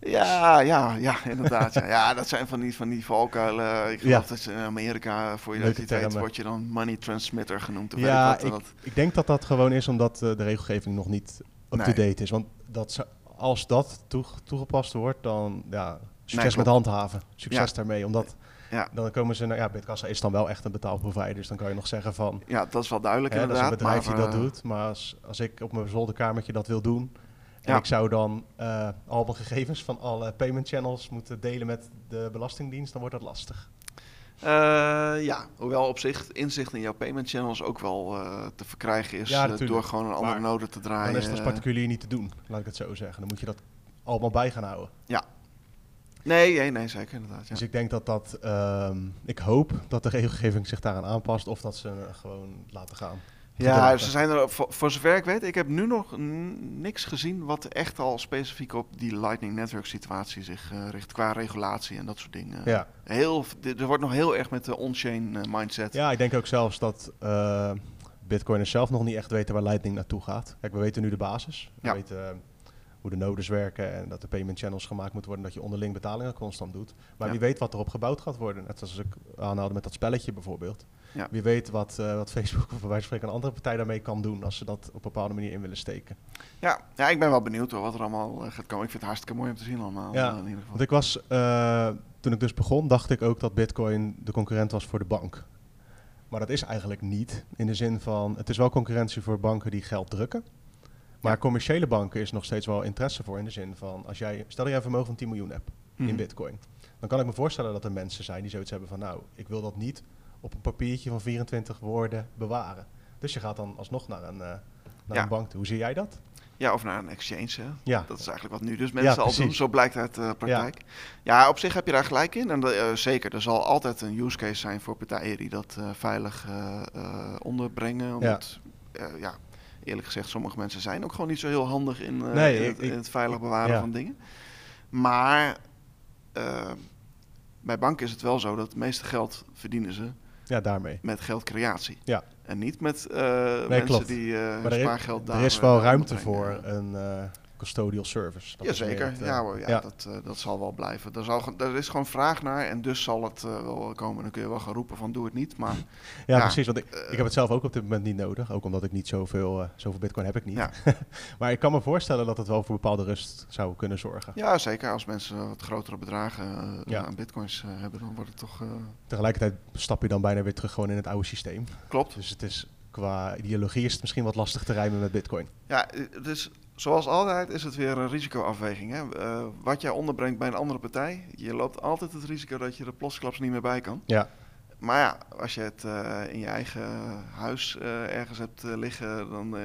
Ja, ja, ja, inderdaad. ja. ja, dat zijn van die, van die valkuilen. Ik geloof Ja. dat ze in Amerika, voor termen. word je dan money transmitter genoemd. Of ja, ik ik, denk dat dat gewoon is omdat eh, de regelgeving nog niet up-to-date is. Want dat als dat toeg- toegepast wordt, dan ja, succes met handhaven. Succes Ja. daarmee. Omdat Ja. dan komen ze naar, ja, Bitkassa is dan wel echt een betaalprovider. Dus dan kan je nog zeggen van, Ja, dat is wel duidelijk hè, dat is een inderdaad. bedrijf maar, die dat eh, doet. Maar als, als ik op mijn zolderkamertje dat wil doen... En Ja. ik zou dan eh, al mijn gegevens van alle payment channels moeten delen met de Belastingdienst, dan wordt dat lastig. eh, ja, hoewel op zich inzicht in jouw payment channels ook wel eh, te verkrijgen is Ja, door gewoon een andere node te draaien. Dan is het als particulier niet te doen, laat ik het zo zeggen. Dan moet je dat allemaal bij gaan houden. nee, nee, nee, zeker inderdaad. Ja. Dus ik denk dat dat, ehm, ik hoop dat de regelgeving zich daaraan aanpast of dat ze gewoon laten gaan. Ja, ze zijn er, voor, voor zover ik weet, ik heb nu nog niks gezien wat echt al specifiek op die Lightning Network situatie zich eh, richt qua regulatie en dat soort dingen. Ja. Heel, er wordt nog heel erg met de on-chain eh, mindset. ja, ik denk ook zelfs dat eh Bitcoiners zelf nog niet echt weten waar Lightning naartoe gaat. Kijk, we weten nu de basis. We Ja. weten hoe de nodes werken en dat de payment channels gemaakt moeten worden, dat je onderling betalingen constant doet. Maar Ja. wie weet wat erop gebouwd gaat worden. Net zoals ik aanhaalde met dat spelletje bijvoorbeeld. Ja. Wie weet wat, eh, wat Facebook of bij wijze van spreken een andere partij daarmee kan doen als ze dat op een bepaalde manier in willen steken. Ja, ja, ik ben wel benieuwd hoor, wat er allemaal eh, gaat komen. Ik vind het hartstikke mooi om te zien allemaal. Ja, eh, in ieder geval. Want ik was, toen ik dus begon, dacht ik ook dat Bitcoin de concurrent was voor de bank. Maar dat is eigenlijk niet. In de zin van, het is wel concurrentie voor banken die geld drukken. Maar Ja. commerciële banken is nog steeds wel interesse voor in de zin van, als jij, stel dat jij een vermogen van 10 miljoen hebt. in mhm. bitcoin. Dan kan ik me voorstellen dat er mensen zijn die zoiets hebben van nou, ik wil dat niet op een papiertje van 24 woorden bewaren. Dus je gaat dan alsnog naar een, uh, naar een bank toe. Hoe zie jij dat? Ja, of naar een exchange. Ja. Dat is eigenlijk wat nu dus mensen al doen. Zo blijkt uit de praktijk. Ja. op zich heb je daar gelijk in. En uh, zeker, er zal altijd een use case zijn voor partijen die dat uh, veilig onderbrengen. Omdat, ja. eerlijk gezegd, sommige mensen zijn ook gewoon niet zo heel handig in, in, het, het, veilig bewaren van dingen. Maar bij banken is het wel zo dat het meeste geld verdienen ze ja, daarmee. met geldcreatie. Ja. En niet met uh, mensen die uh, spaargeld daar... Er is wel ruimte voor een, custodial service. Dat Jazeker, het, ja, hoor, ja, ja. Dat, uh, dat zal wel blijven. Er, zal, er is gewoon vraag naar en dus zal het uh, wel komen. Dan kun je wel gaan roepen van doe het niet, maar... *laughs* Ja, ja precies, want ik, ik heb het zelf ook op dit moment niet nodig. Ook omdat ik niet zoveel, zoveel bitcoin heb ik niet. Ja. *laughs* maar ik kan me voorstellen dat het wel voor bepaalde rust zou kunnen zorgen. Ja, zeker. Als mensen wat grotere bedragen aan bitcoins hebben, dan wordt het toch... Tegelijkertijd stap je dan bijna weer terug gewoon in het oude systeem. Klopt. Dus het is qua ideologie is het misschien wat lastig te rijmen met bitcoin. Ja, dus zoals altijd is het weer een risicoafweging. Hè? Uh, wat jij onderbrengt bij een andere partij, je loopt altijd het risico dat je er plotsklaps niet meer bij kan. Ja. Maar ja, als je het uh, in je eigen huis uh, ergens hebt liggen, dan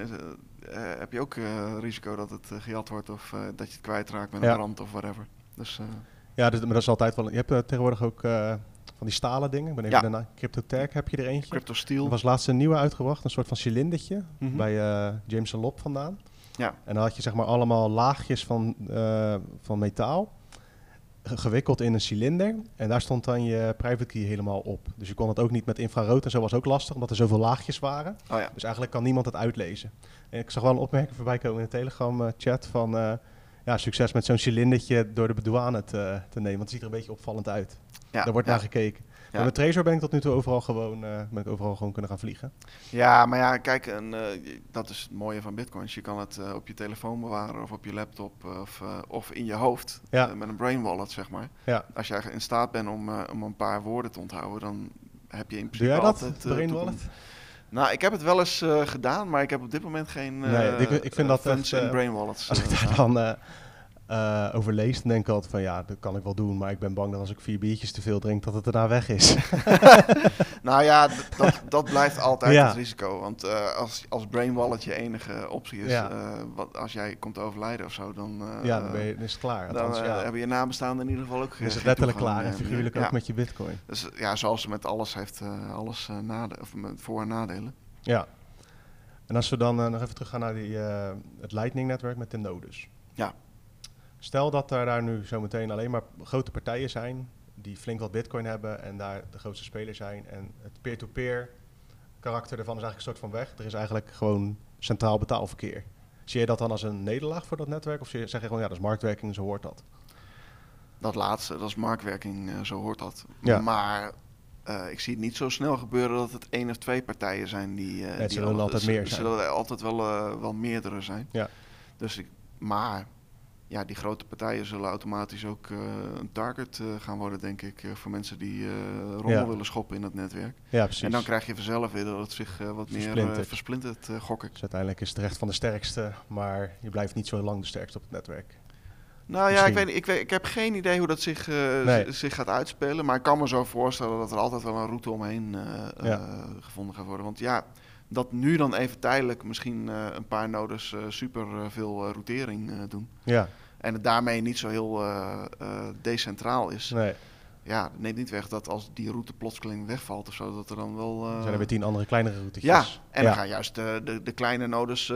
heb je ook risico dat het gejat wordt of dat je het kwijtraakt met een ja. brand of whatever. Dus, ja, dus, maar dat is altijd wel. Je hebt tegenwoordig ook van die stalen dingen. Ik ben even ja. Cryptotech heb je er eentje. Crypto Steel. Er was laatst een nieuwe uitgebracht, een soort van cilindertje mm bij Jameson Lop vandaan. Ja. En dan had je zeg maar allemaal laagjes van, uh, van metaal gewikkeld in een cilinder. En daar stond dan je private key helemaal op. Dus je kon het ook niet met infrarood en zo was ook lastig, omdat er zoveel laagjes waren. Oh ja. Dus eigenlijk kan niemand het uitlezen. En ik zag wel een opmerking voorbij komen in de Telegram-chat van... Uh, ja, succes met zo'n cilinderttje door de douane te, te nemen. Want het ziet er een beetje opvallend uit. Ja, Daar wordt naar gekeken. Ja. met Trezor ben ik tot nu toe overal gewoon, uh, ben ik overal gewoon kunnen gaan vliegen. Ja, maar ja, kijk, en, uh, dat is het mooie van bitcoins. Je kan het uh, op je telefoon bewaren of op je laptop of, of in je hoofd. Met een brain wallet, zeg maar. Ja. Als jij in staat bent om, om een paar woorden te onthouden, dan heb je in principe Doe jij dat, altijd... brain wallet? Nou, ik heb het wel eens gedaan, maar ik heb op dit moment geen nee, ik, ik vind dat echt, in brain wallets. Als ik daar dan uh, overleest, dan denk ik altijd van ja, dat kan ik wel doen. Maar ik ben bang dat als ik vier biertjes te veel drink, dat het daarna weg is. *laughs* nou ja, dat, dat blijft altijd het risico. Want uh, als, als brain wallet je enige optie is, ja. uh, wat, als jij komt overlijden of zo, dan, ja, dan, ben je, dan is het klaar. Dan ja. hebben je nabestaanden in ieder geval ook is het letterlijk klaar en figuurlijk ook met je bitcoin. Dus ja, zoals met alles heeft alles nade of met voor- en nadelen. Ja. En als we dan nog even terug gaan naar die, het Lightning-netwerk met de nodes. Ja. Stel dat er daar nu zometeen alleen maar grote partijen zijn die flink wat bitcoin hebben en daar de grootste speler zijn. En het peer-to-peer karakter ervan is eigenlijk een soort van weg. Er is eigenlijk gewoon centraal betaalverkeer. Zie je dat dan als een nederlaag voor dat netwerk? Of zeg je gewoon, ja, dat is marktwerking, zo hoort dat? Dat laatste, dat is marktwerking, uh, zo hoort dat. Ja. Maar uh, ik zie het niet zo snel gebeuren dat het één of twee partijen zijn die... Uh, het zullen altijd meer zijn. zullen altijd wel, wel meerdere zijn. Ja. Dus ik, maar ja, die grote partijen zullen automatisch ook uh, een target uh, gaan worden, denk ik, uh, voor mensen die rommel ja. willen schoppen in het netwerk. Ja, precies. En dan krijg je vanzelf weer dat het zich wat meer versplintert, gok ik. Dus uiteindelijk is het recht van de sterkste, maar je blijft niet zo lang de sterkste op het netwerk. Nou ja, ik, weet, ik, weet, ik heb geen idee hoe dat zich, nee. zich gaat uitspelen, maar ik kan me zo voorstellen dat er altijd wel een route omheen ja. gevonden gaat worden. Want ja, dat nu dan even tijdelijk misschien uh, een paar nodes uh, super uh, veel routering doen. Ja. En het daarmee niet zo heel decentraal is. Nee. Ja, neemt niet weg dat als die route plotseling wegvalt of zo, dat er dan wel... zijn er weer tien andere kleinere routes. Ja, en ja. dan gaan juist de, de, de kleine nodes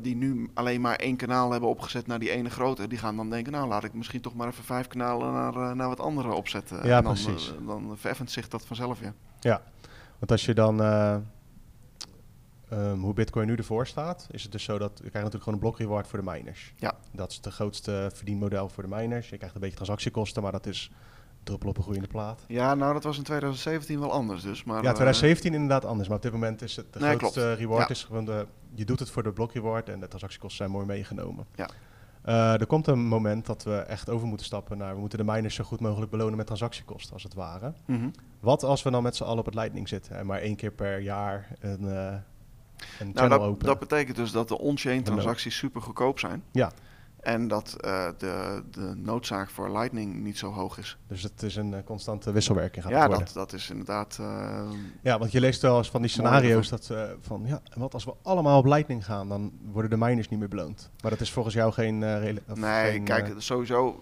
die nu alleen maar één kanaal hebben opgezet naar die ene grote, die gaan dan denken, nou laat ik misschien toch maar even vijf kanalen naar, naar wat andere opzetten. Ja, en dan, precies. dan verheffend zich dat vanzelf, ja. Ja, want als je dan Um, hoe Bitcoin nu ervoor staat, is het dus zo dat je krijgt natuurlijk gewoon een block reward voor de miners. Ja. Dat is het grootste verdienmodel voor de miners. Je krijgt een beetje transactiekosten, maar dat is druppel op een groeiende plaat. Ja, nou dat was in 2017 wel anders dus. Maar, ja, 2017 uh, inderdaad anders, maar op dit moment is het de nee, grootste klopt. reward ja. is gewoon de, je doet het voor de block reward en de transactiekosten zijn mooi meegenomen. Ja. Uh, er komt een moment dat we echt over moeten stappen naar we moeten de miners zo goed mogelijk belonen met transactiekosten als het ware. Mm -hmm. Wat als we dan met z'n allen op het Lightning zitten en maar één keer per jaar een uh, nou, dat, dat, betekent dus dat de on-chain transacties super goedkoop zijn. Ja. En dat uh, de, de noodzaak voor Lightning niet zo hoog is. Dus het is een uh, constante wisselwerking gaat ja, dat, dat is inderdaad... Uh, ja, want je leest wel eens van die scenario's dat van... Ja, wat als we allemaal op Lightning gaan, dan worden de miners niet meer beloond. Maar dat is volgens jou geen... nee, geen, kijk, sowieso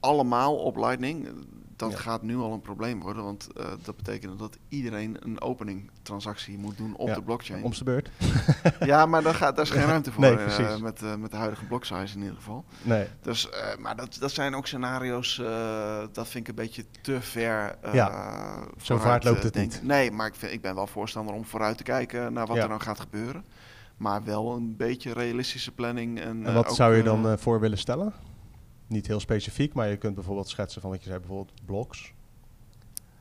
allemaal op Lightning dat gaat nu al een probleem worden, want uh, dat betekent dat iedereen een opening transactie moet doen op de blockchain. Om de beurt. *laughs* ja, maar daar, gaat, daar is geen ruimte voor nee, uh, met, uh, met de huidige block size in ieder geval. Nee. Dus, maar dat, dat zijn ook scenario's, dat vind ik een beetje te ver. ja. Zo vaart loopt het niet. Nee, maar ik, vind, ik ben wel voorstander om vooruit te kijken naar wat er dan gaat gebeuren. Maar wel een beetje realistische planning. En, en wat zou je dan voor willen stellen? Niet heel specifiek, maar je kunt bijvoorbeeld schetsen van wat je zei, bijvoorbeeld bloks.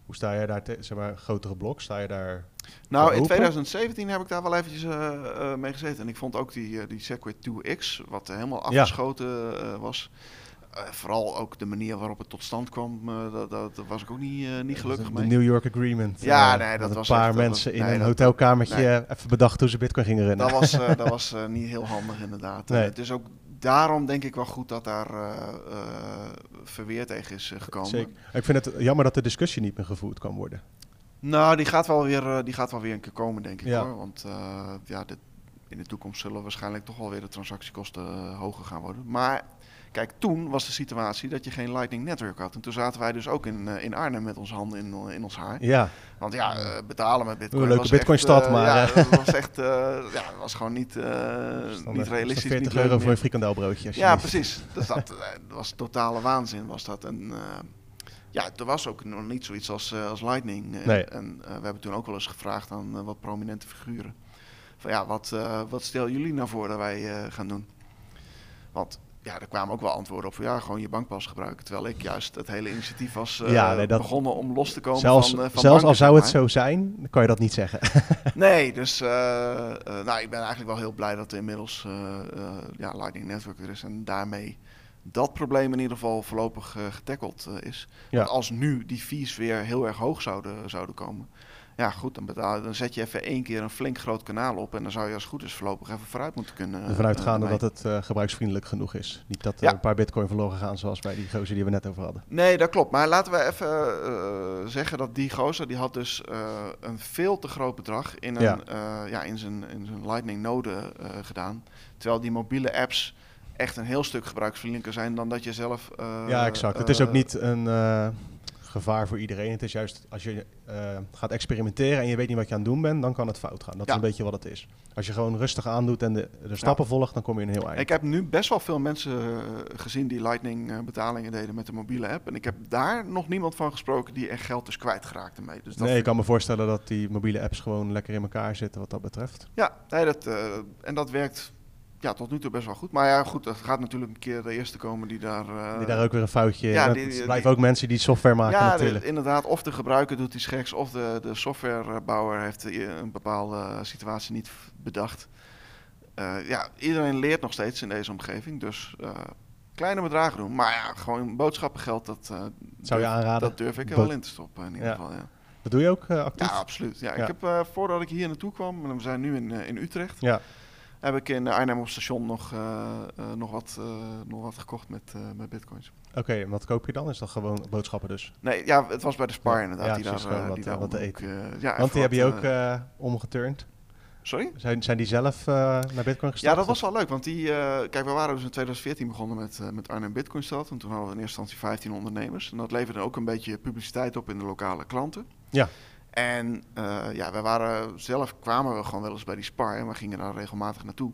Hoe sta je daar, zeg maar, grotere bloks, sta je daar... Nou, in 2017 heb ik daar wel eventjes uh, mee gezeten. En ik vond ook die, uh, die Segway 2X, wat helemaal afgeschoten ja. was... vooral ook de manier waarop het tot stand kwam, dat, dat, was ik ook niet, niet gelukkig mee. De New York Agreement. Ja, nee, dat was een paar mensen in een hotelkamertje even bedacht hoe ze Bitcoin gingen rennen. Dat was, *laughs* dat was niet heel handig inderdaad. Nee. het is ook daarom denk ik wel goed dat daar uh, verweer tegen is eh, gekomen. Zeker. Ik vind het jammer dat de discussie niet meer gevoerd kan worden. Nou, die gaat wel weer, die gaat wel weer een keer komen, denk ik ja. hoor. Want ja, in de toekomst zullen waarschijnlijk toch wel weer de transactiekosten hoger gaan worden. Maar Kijk, toen was de situatie dat je geen Lightning Network had. En toen zaten wij dus ook in, uh, in Arnhem met onze handen in, in ons haar. Ja. Want ja, uh, betalen met Bitcoin. Een leuke Bitcoin-stad, maar. Ja, dat was echt. ja, was gewoon niet, niet realistisch. 40 niet euro voor een frikandelbroodje. Ja, precies. *laughs* Dus dat, was totale waanzin, was dat. En ja, er was ook nog niet zoiets als, als Lightning. Nee. En we hebben toen ook wel eens gevraagd aan wat prominente figuren. Van ja, wat, wat stel jullie nou voor dat wij gaan doen? Want ja, er kwamen ook wel antwoorden op van ja, gewoon je bankpas gebruiken. Terwijl ik juist het hele initiatief was uh, ja, nee, dat, begonnen om los te komen zelfs, van, uh, van Zelfs al zou het zo zijn, dan kan je dat niet zeggen. *laughs* nee, dus uh, nou, ik ben eigenlijk wel heel blij dat er inmiddels ja, Lightning Network er is. En daarmee dat probleem in ieder geval voorlopig getackeld is. Ja. Want als nu die fees weer heel erg hoog zouden, zouden komen ja, goed, dan, betaal, dan zet je even één keer een flink groot kanaal op. En dan zou je als goed is voorlopig even vooruit moeten kunnen. Ervan uitgaande uh, dat het uh, gebruiksvriendelijk genoeg is. Niet dat er een paar bitcoin verloren gaan zoals bij die gozer die we net over hadden. Nee, dat klopt. Maar laten we even uh, zeggen dat die gozer die had dus een veel te groot bedrag in, een, ja. ja in, zijn, in zijn Lightning node gedaan. Terwijl die mobiele apps echt een heel stuk gebruiksvriendelijker zijn dan dat je zelf... ja, exact. het is ook niet een gevaar voor iedereen. Het is juist als je uh, gaat experimenteren en je weet niet wat je aan het doen bent, dan kan het fout gaan. Dat is een beetje wat het is. Als je gewoon rustig aandoet en de, de stappen volgt, dan kom je een heel eind. Ik heb nu best wel veel mensen uh, gezien die Lightning uh, betalingen deden met de mobiele app. En ik heb daar nog niemand van gesproken die echt geld dus kwijtgeraakt ermee. Dus dat nee, ik kan me voorstellen dat die mobiele apps gewoon lekker in elkaar zitten wat dat betreft. Ja, nee, dat, en dat werkt ja, tot nu toe best wel goed. Maar ja, goed, er gaat natuurlijk een keer de eerste komen die daar... Uh, die daar ook weer een foutje... Ja, die, blijven ook mensen die software maken ja, natuurlijk. inderdaad. Of de gebruiker doet iets geks, of de, de softwarebouwer heeft een bepaalde situatie niet bedacht. Uh, ja, iedereen leert nog steeds in deze omgeving, dus... Uh, kleine bedragen doen, maar ja, gewoon boodschappengeld, dat, Zou je aanraden? dat durf ik er wel in te stoppen in ieder ja. geval, ja. Dat doe je ook actief? Ja, absoluut. Ja, Ik heb, voordat ik hier naartoe kwam, en we zijn nu in, in Utrecht... Ja heb ik in Arnhem op station nog, uh, uh, nog, wat, uh, nog wat gekocht met, met bitcoins. Oké, okay, en wat koop je dan? Is dat gewoon boodschappen dus? Nee, ja, het was bij de Spar inderdaad. Ja, die daar, gewoon wat, die daar wat eten. ja, Want die heb je ook omgeturnd? Sorry? Zijn, zijn die zelf naar Bitcoin gestapt? Ja, dat was wel leuk. Want die, kijk, we waren dus in 2014 begonnen met, met Arnhem Bitcoin Stad. En toen hadden we in eerste instantie 15 ondernemers. En dat leverde ook een beetje publiciteit op in de lokale klanten. Ja. En ja, we waren zelf kwamen we gewoon wel eens bij die Spar en we gingen daar regelmatig naartoe.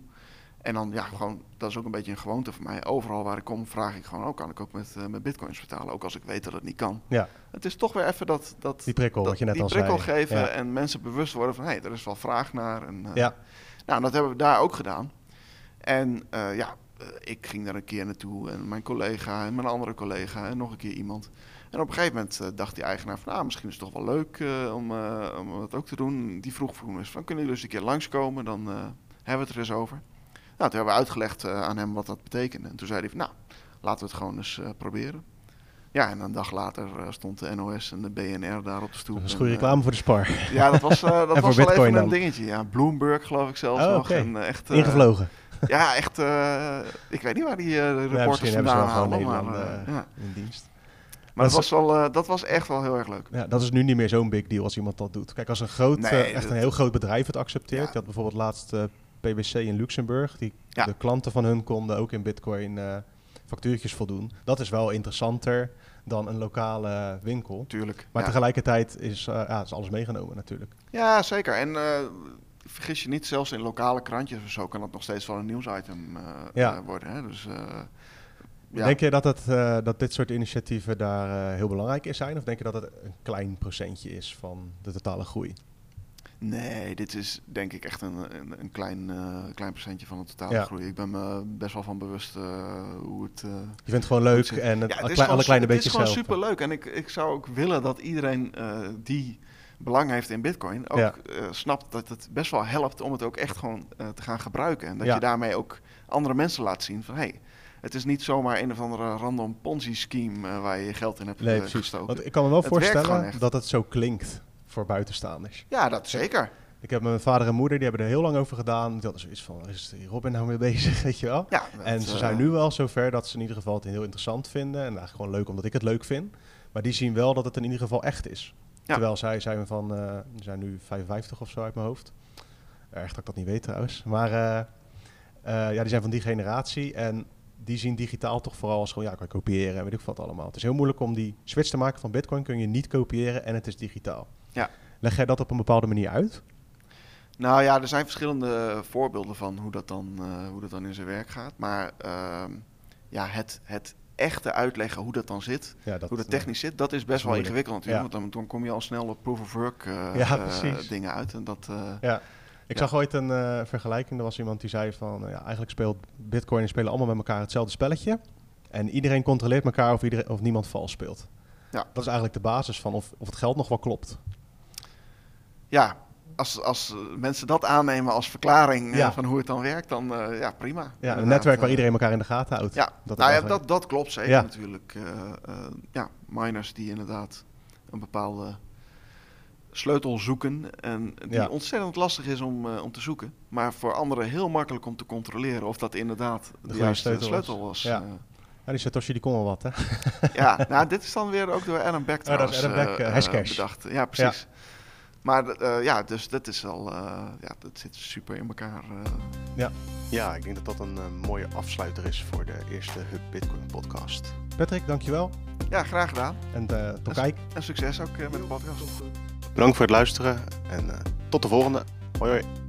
En dan, ja, gewoon, dat is ook een beetje een gewoonte voor mij. Overal waar ik kom, vraag ik gewoon, oh, kan ik ook met, uh, met bitcoins betalen? Ook als ik weet dat het niet kan. Ja. Het is toch weer even dat... dat die prikkel, dat, wat je net die al prikkel zei. geven en mensen bewust worden van, hé, hey, er is wel vraag naar. En, uh, ja. Nou, dat hebben we daar ook gedaan. En ja, ik ging daar een keer naartoe en mijn collega en mijn andere collega en nog een keer iemand. En op een gegeven moment dacht die eigenaar van, ah, misschien is het toch wel leuk om, om dat ook te doen. Die vroeg voor van, kunnen jullie eens een keer langskomen? Dan hebben we het er eens over. Nou, toen hebben we uitgelegd uh, aan hem wat dat betekende. En toen zei hij van, nou, laten we het gewoon eens uh, proberen. Ja, en een dag later stond de NOS en de BNR daar op de stoep. Dat is goede reclame voor de Spar. Ja, dat was, *laughs* dat was wel even een dingetje. Ja, Bloomberg geloof ik zelfs oh, nog. En, echt, Ingevlogen. Ja, echt. ik weet niet waar die reporters vandaan halen, maar ja. in dienst. Maar dat, was wel, uh, dat was echt wel heel erg leuk. Ja, dat is nu niet meer zo'n big deal als iemand dat doet. Kijk, als een groot, nee, echt een heel groot bedrijf het accepteert. Ja. Je had bijvoorbeeld laatst uh, PwC in Luxemburg. Die, De klanten van hun konden ook in bitcoin factuurtjes voldoen. Dat is wel interessanter dan een lokale winkel. Tuurlijk. Maar tegelijkertijd is, ja, is alles meegenomen natuurlijk. Ja, zeker. En vergis je niet, zelfs in lokale krantjes of zo kan het nog steeds wel een nieuwsitem worden. Hè? Dus Denk je dat, het, uh, dat dit soort initiatieven daar uh, heel belangrijk in zijn? Of denk je dat het een klein procentje is van de totale groei? Nee, dit is denk ik echt een, een, een klein, uh, klein procentje van de totale ja. groei. Ik ben me best wel van bewust hoe het. je vindt het gewoon leuk en het, ja, het alle kleine beetjes Het is gewoon super leuk en ik, ik zou ook willen dat iedereen die belang heeft in Bitcoin ook snapt dat het best wel helpt om het ook echt gewoon te gaan gebruiken en dat je daarmee ook andere mensen laat zien van hey het is niet zomaar een of andere random Ponzi-scheme uh, waar je je geld in hebt nee, uh, gestoken. Want ik kan me wel voorstellen dat het zo klinkt voor buitenstaanders. Ja, dat zeker. Ik heb mijn vader en moeder, die hebben er heel lang over gedaan. Die hadden zoiets van, is Robin nou mee bezig, *laughs* weet je wel? Ja, en ze zijn eh, nu wel zover dat ze in ieder geval het heel interessant vinden. En eigenlijk gewoon leuk omdat ik het leuk vind. Maar die zien wel dat het in ieder geval echt is. Terwijl zij zijn van, uh, zijn nu 55 of zo uit mijn hoofd. Erg dat ik dat niet weet trouwens. Maar ja, die zijn van die generatie. En die zien digitaal toch vooral als gewoon, ja, kan kopiëren en weet ik wat allemaal. Het is heel moeilijk om die switch te maken van Bitcoin, kun je niet kopiëren en het is digitaal. Ja. Leg jij dat op een bepaalde manier uit? Nou ja, er zijn verschillende voorbeelden van hoe dat dan, uh, hoe dat dan in zijn werk gaat. Maar uh, ja, het, het echte uitleggen hoe dat dan zit, ja, dat, hoe dat technisch zit, dat is best wel ingewikkeld natuurlijk. Want dan, dan, kom je al snel op proof of work uh, dingen uit. En dat, ja. Ik zag ooit een uh, vergelijking. Er was iemand die zei van... Uh, ja, eigenlijk speelt Bitcoin en spelen allemaal met elkaar hetzelfde spelletje. En iedereen controleert elkaar of, iedereen, of niemand vals speelt. Ja. Dat is eigenlijk de basis van of, of het geld nog wel klopt. Ja, als, als mensen dat aannemen als verklaring uh, van hoe het dan werkt, dan uh, ja, prima. Ja, een netwerk waar iedereen elkaar in de gaten houdt. Ja, dat, nou ja, dat, dat klopt zeker ja. natuurlijk. ja, miners die inderdaad een bepaalde sleutel zoeken. En die ontzettend lastig is om, uh, om te zoeken. Maar voor anderen heel makkelijk om te controleren of dat inderdaad de, de juiste sleutel, sleutel was. Ja. Uh, ja, die Satoshi die kon wel wat, hè? *laughs* ja, nou, dit is dan weer ook door Adam Beck trouwens oh, dat is Adam Beck, uh, bedacht. Ja, precies. Ja. Maar ja, dus dat is al, ja, dat zit super in elkaar. Ja. ja, ik denk dat dat een mooie afsluiter is voor de eerste Hub Bitcoin podcast. Patrick, dankjewel. Ja, graag gedaan. En tot kijk. En succes ook met de podcast. Bedankt voor het luisteren en uh, tot de volgende. Hoi hoi.